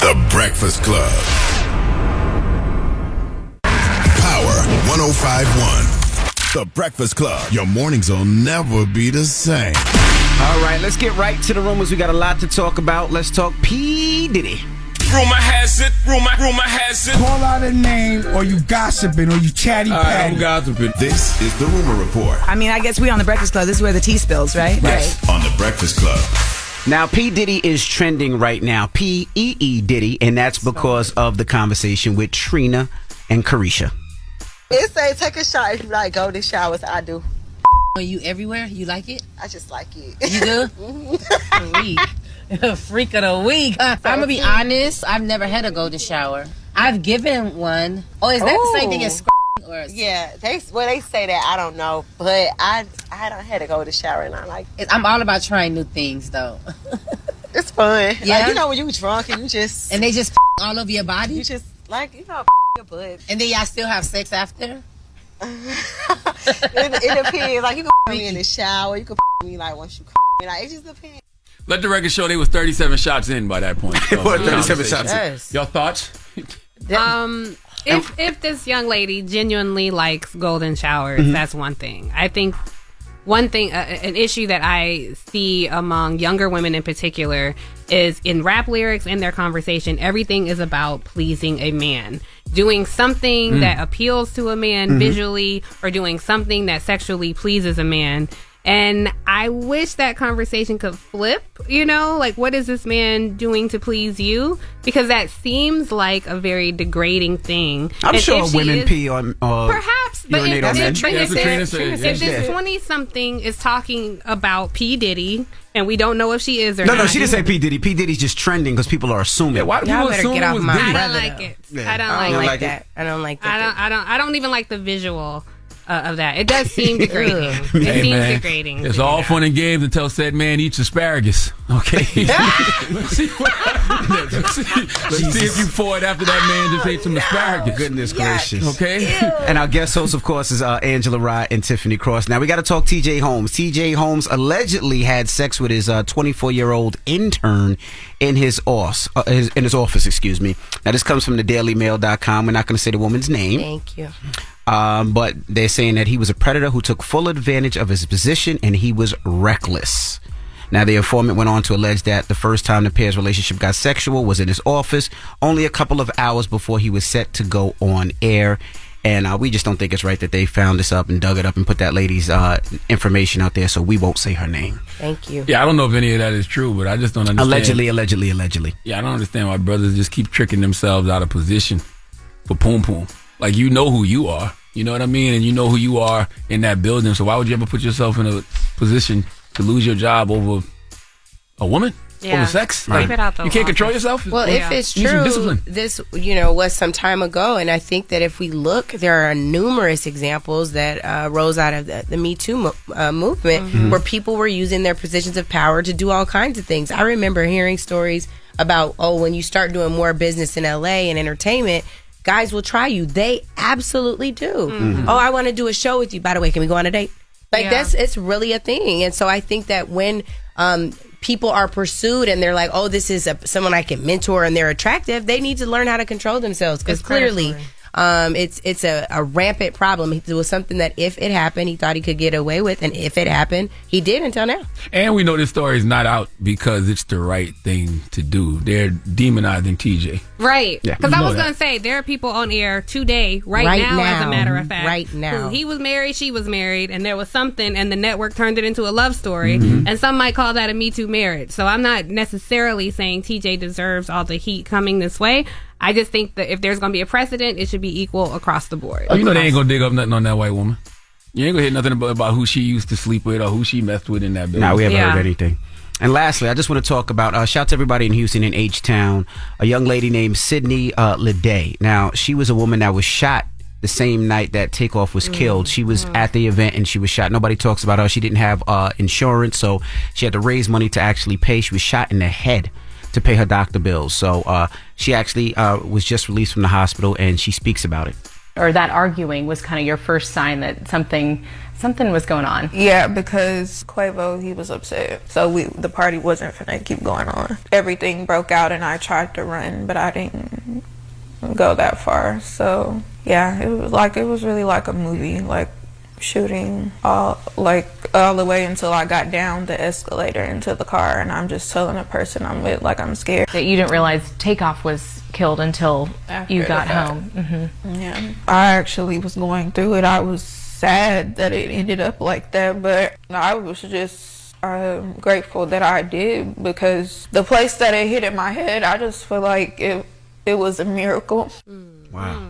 The Breakfast Club. Power 1051. The Breakfast Club. Your mornings will never be the same. All right. Let's get right to the rumors. We got a lot to talk about. Let's talk P. Diddy. Rumor has it, rumor, rumor has it. Call out a name or you gossiping or you chatty patty. gossiping. This is the Rumor Report I mean, I guess we on the Breakfast Club. This is where the tea spills, right? Right. On the Breakfast Club. Now, P. Diddy is trending right now. P E E Diddy, and that's because of the conversation with Trina and Caresha. It say take a shot if you like golden showers. I do. Are you everywhere? You like it? I just like it. You do? Freak. Freak of the week. I'm gonna be honest. I've never had a golden shower. I've given one. Oh, is that the same thing as or Yeah, they well they say that I don't know, but I I don't had to go to shower and I like I'm all about trying new things though. it's fun. Yeah? like, you know when you drunk and you just and they just all over your body. you just like you know your butt. And then y'all still have sex after? It, it depends. Like you can me in the shower, you can me like once you me like it just depends. Let the record show they was 37 shots in by that point. So, were 37 shots in. Yes. Your thoughts? Um, if if this young lady genuinely likes golden showers, Mm-hmm. that's one thing. I think one thing, uh, an issue that I see among younger women in particular is in rap lyrics and their conversation, everything is about pleasing a man, doing something Mm. that appeals to a man Mhm. visually, or doing something that sexually pleases a man. And I wish that conversation could flip, you know, like what is this man doing to please you? Because that seems like a very degrading thing. I'm And sure if she women is- pee on. Uh, Perhaps, but if, urinate on men. if, but if Trina this, if this 20 something is talking about P. Diddy, and we don't know if she is or No, not. no, she didn't say P Diddy. P Diddy's just trending because people are assuming. why do Y'all people assume get it off my I don't like though. it. Yeah. I don't I like, don't like, like it? that. I don't like that. I that. don't. I don't. I don't even like the visual uh, of that. It does seem degrading. it Hey, seems man, degrading. It's all fun and games until said man eats asparagus. Okay. let's see, what, let's, see, let's see if you for it after that man just ate some asparagus. Goodness gracious. Okay. And our guest host, of course, is uh, Angela Rye and Tiffany Cross. Now we got to talk T.J. Holmes. T.J. Holmes allegedly had sex with his 24 year old intern in his office. Uh, his, in his office, excuse me. Now this comes from the DailyMail.com. We're not going to say the woman's name. Thank you. Um, but they're saying that he was a predator who took full advantage of his position and he was reckless. Now, the informant went on to allege that the first time the pair's relationship got sexual was in his office, only a couple of hours before he was set to go on air. And uh, we just don't think it's right that they found this up and dug it up and put that lady's uh, information out there, so we won't say her name. Thank you. Yeah, I don't know if any of that is true, but I just don't understand. Allegedly, allegedly, allegedly. Yeah, I don't understand why brothers just keep tricking themselves out of position for poom poom. Like you know who you are, you know what I mean, and you know who you are in that building. So why would you ever put yourself in a position to lose your job over a woman? Yeah. over sex. Keep it out the you can't control yourself. Well, Yeah. if it's You need some true, this you know was some time ago, and I think that if we look, there are numerous examples that uh, rose out of the, the Me Too mo- uh, movement, Mm-hmm. where people were using their positions of power to do all kinds of things. I remember hearing stories about oh, when you start doing more business in LA and entertainment. Guys will try you. They absolutely do. Mm-hmm. Oh, I want to do a show with you. By the way, can we go on a date? Like Yeah. that's it's really a thing. And so I think that when um, people are pursued and they're like, oh, this is a, someone I can mentor and they're attractive, they need to learn how to control themselves because clearly. predatory. Um, it's it's a, a rampant problem. It was something that if it happened, he thought he could get away with, and if it happened, he did until now. And we know this story is not out because it's the right thing to do. They're demonizing TJ. Right. Yeah. Because You I was going to say, there are people on air today, right, Right now, as a matter of fact. Right now. He was married, she was married, and there was something, and the network turned it into a love story. Mm-hmm. And some might call that a Me Too marriage. So I'm not necessarily saying TJ deserves all the heat coming this way. I just think that if there's going to be a precedent, it should be equal across the board. Oh, you know they ain't gonna dig up nothing on that white woman. You ain't gonna hear nothing about, about who she used to sleep with or who she messed with in that building. No, we haven't Yeah. heard anything. And lastly, I just want to talk about uh, shout to everybody in Houston in H Town. A young lady named Sydney uh, Leday. Now, she was a woman that was shot the same night that Takeoff was killed. She was at the event and she was shot. Nobody talks about her. She didn't have uh, insurance, so she had to raise money to actually pay. She was shot in the head to pay her doctor bills. So uh, she actually uh, was just released from the hospital and she speaks about it. or that arguing was kind of your first sign that something something was going on. Yeah, because Quavo he was upset, so we the party wasn't gonna keep going on. Everything broke out, and I tried to run, but I didn't go that far. So yeah, it was like it was really like a movie, like shooting all like all the way until I got down the escalator into the car, and I'm just telling the person I'm with like I'm scared. That you didn't realize Takeoff was killed until After you got fact. home. hmm Yeah, I actually was going through it. I was sad that it ended up like that, but I was just um, grateful that I did because the place that it hit in my head, I just feel like it it was a miracle. Wow.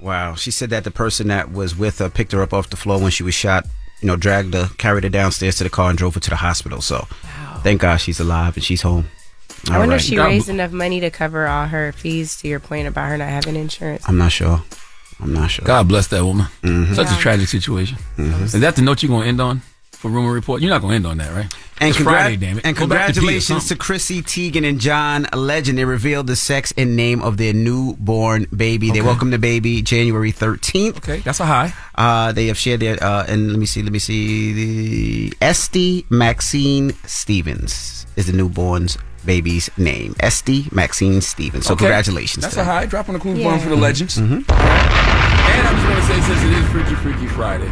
Wow. She said that the person that was with her picked her up off the floor when she was shot, you know, dragged her, carried her downstairs to the car and drove her to the hospital. So thank God she's alive and she's home. I All wonder right. if she raised enough money to cover all her fees. To your point about her not having insurance. I'm not sure. I'm not sure. God bless that woman. Mhm. Such Yeah. a tragic situation. Is that the note you're gonna end on for rumor report? You're not gonna end on that, right? And, it's congrat- Friday, damn it. and Go back to congratulations to something. Chrissy Teigen and John Legend. They revealed the sex and name of their newborn baby. They Okay. welcomed the baby January 13th. Okay, that's a high. Uh, they have shared their, uh, and let me see, let me see, the Esti Maxine Stephens is the newborn's baby's name. Esti Maxine Stephens. So Okay. congratulations. That's to a them. high. Dropping a clue Yeah. bomb for the legends. Mm-hmm. And I just want to say, since it is Freaky Freaky Friday,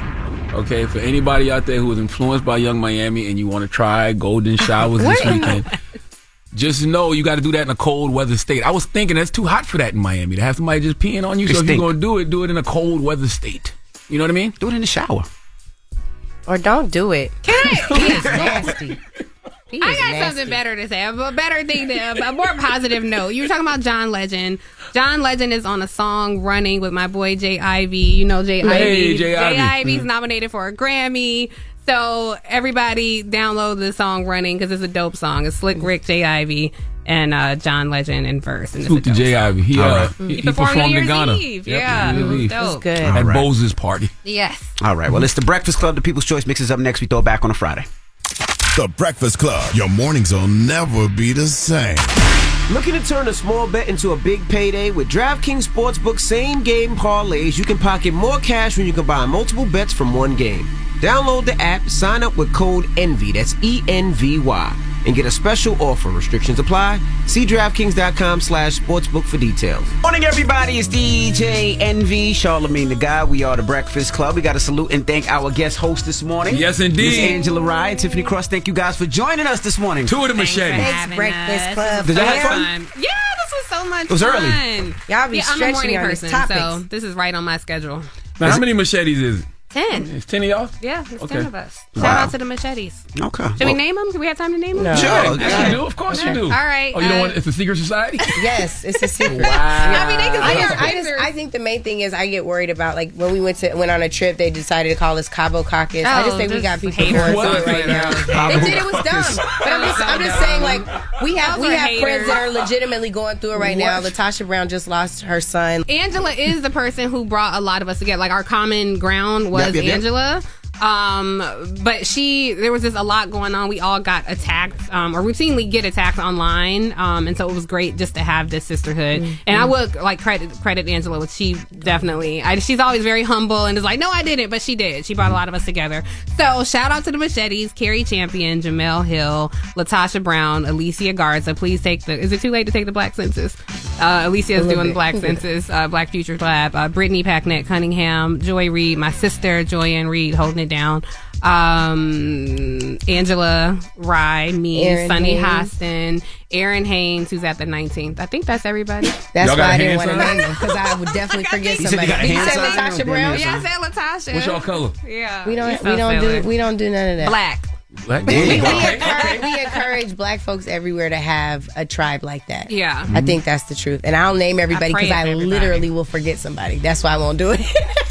okay, for anybody out there who is influenced by Yung Miami and you want to try golden showers this weekend, just know you got to do that in a cold weather state. I was thinking that's too hot for that in Miami to have somebody just peeing on you. They so if you're gonna do it, do it in a cold weather state. You know what I mean? Do it in the shower. Or don't do it. Can I? He is nasty. He I got nasty. something better to say. A a better thing, to, a more positive note. You were talking about John Legend. John Legend is on a song running with my boy J. Ivy. You know Jay Hey, Ivy. J. Ivy. Ivy's Mhm. nominated for a Grammy. So everybody download the song "Running" because it's a dope song. It's Slick Rick, J. Ivy, and uh, John Legend in verse. And it's to Jay song. Ivy. He, uh, right. he, He he performed performed New in Ghana. Eve. Yep, Yeah, New Year's it was dope. It was good. At All right. Bose's party. Yes. All right. Well, it's the Breakfast Club. The People's Choice mixes up next. We throw it back on a Friday. The Breakfast Club. Your mornings will never be the same. Looking to turn a small bet into a big payday with DraftKings Sportsbook same game parlays? You can pocket more cash when you combine multiple bets from one game. Download the app, sign up with code ENVY, that's E N V Y, and get a special offer. Restrictions apply. See DraftKings.com slash sportsbook for details. Morning, everybody. It's DJ Envy, Charlemagne the God. We are the Breakfast Club. We got to salute and thank our guest host this morning. Yes, indeed. Miss Angela Rye and Tiffany Cross. Thank you guys for joining us this morning. Two of the machetes. Thanks, Breakfast Club. Did y'all have fun? Yeah, this was so much fun. It was early. fun. Y'all be yeah, I'm a stretching morning person, topics. so this is right on my schedule. Now, how many machetes is it? Ten. It's ten of y'all. Yeah, it's Okay. ten of us. Shout Wow. out to the machetes. Okay. Should we name them? Do we have time to name them? No. Sure. Yes, you do. Of course you do. All right. Oh, you don't uh, want? It's a secret society. Yes, it's a secret. Wow. I mean, they can I see just, our I, just, I think the main thing is I get worried about like when we went to went on a trip, they decided to call us Cabo Caucus. I just Oh, think we got people haters. going through it right now. Cabo they did it was dumb, but I'm just I'm just saying like we have Those we are have friends that are legitimately going through it right now. What? LaTosha Brown just lost her son. Angela is the person who brought a lot of us together. Like our common ground was Angela. Um, but she, there was just a lot going on. We all got attacked, um, or routinely get attacked online. Um, and so it was great just to have this sisterhood. Mm-hmm. And I would like credit credit Angela with she definitely. I, she's always very humble and is like, no, I didn't, but she did. She brought a lot of us together. So shout out to the Machetes, Cari Champion, Jemele Hill, LaTosha Brown, Alicia Garza. Please take the. Is it too late to take the black census? Uh, Alicia is doing the bit. black census. Uh, Black Futures Lab. Uh, Brittany Packnett Cunningham, Joy Reid, my sister Joy-Ann Reid, holding it down. Um, Angela Rye, me, Errin Sunny Haynes. Hostin, Errin Haynes, who's at the 19th. I think that's everybody. That's Y'all got why a I didn't want to name them because I would definitely forget You said you somebody. got a Did you hand sign? LaTosha Brown? Yeah, I said LaTosha. What's y'all color? Yeah. We don't so we don't silly. do we don't do none of that. Black. Black. We, we, Okay, encourage, we encourage black folks everywhere to have a tribe like that. Yeah. I think that's the truth. And I'll name everybody pray because I, for everybody. literally will forget somebody. That's why I won't do it.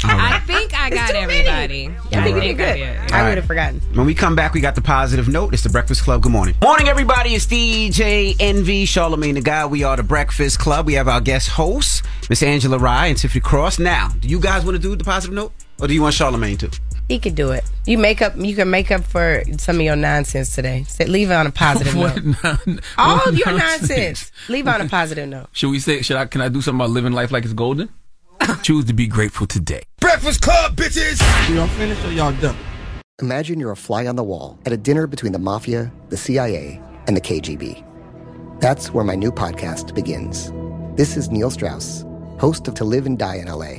I think I got everybody. I think you think did I good. did. I would have forgotten. When we come back, we got the positive note. It's the Breakfast Club. Good morning. Morning, everybody. It's DJ Envy, Charlemagne the God. We are the Breakfast Club. We have our guest hosts, Miss Angela Rye and Tiffany Cross. Now, do you guys want to do the positive note? Or do you want Charlemagne to? He could do it. You make up. You can make up for some of your nonsense today. Say, leave it on a positive What note. non- All of your nonsense? nonsense. Leave on a positive note. Should we say? Should I? Can I do something about living life like it's golden? Choose to be grateful today. Breakfast Club, bitches! Y'all finished or y'all done? Imagine you're a fly on the wall at a dinner between the mafia, the CIA, and the KGB. That's where my new podcast begins. This is Neil Strauss, host of To Live and Die in LA.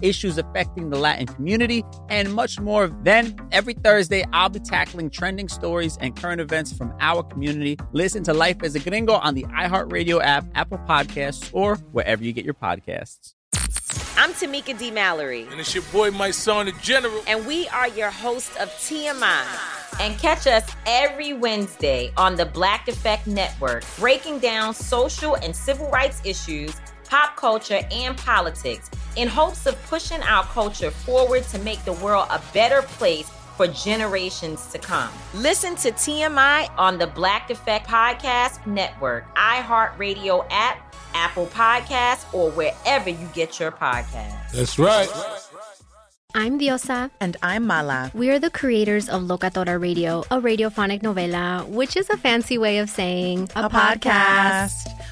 issues affecting the Latin community, and much more. Then, every Thursday, I'll be tackling trending stories and current events from our community. Listen to Life as a Gringo on the iHeartRadio app, Apple Podcasts, or wherever you get your podcasts. I'm Tamika D. Mallory. And it's your boy, Mysonne, the general. And we are your hosts of TMI. And catch us every Wednesday on the Black Effect Network, breaking down social and civil rights issues, pop culture, and politics in hopes of pushing our culture forward to make the world a better place for generations to come. Listen to TMI on the Black Effect Podcast Network, iHeartRadio app, Apple Podcasts, or wherever you get your podcasts. That's right. I'm Diosa. And I'm Mala. We are the creators of Locatora Radio, a radiophonic novela, which is a fancy way of saying A podcast.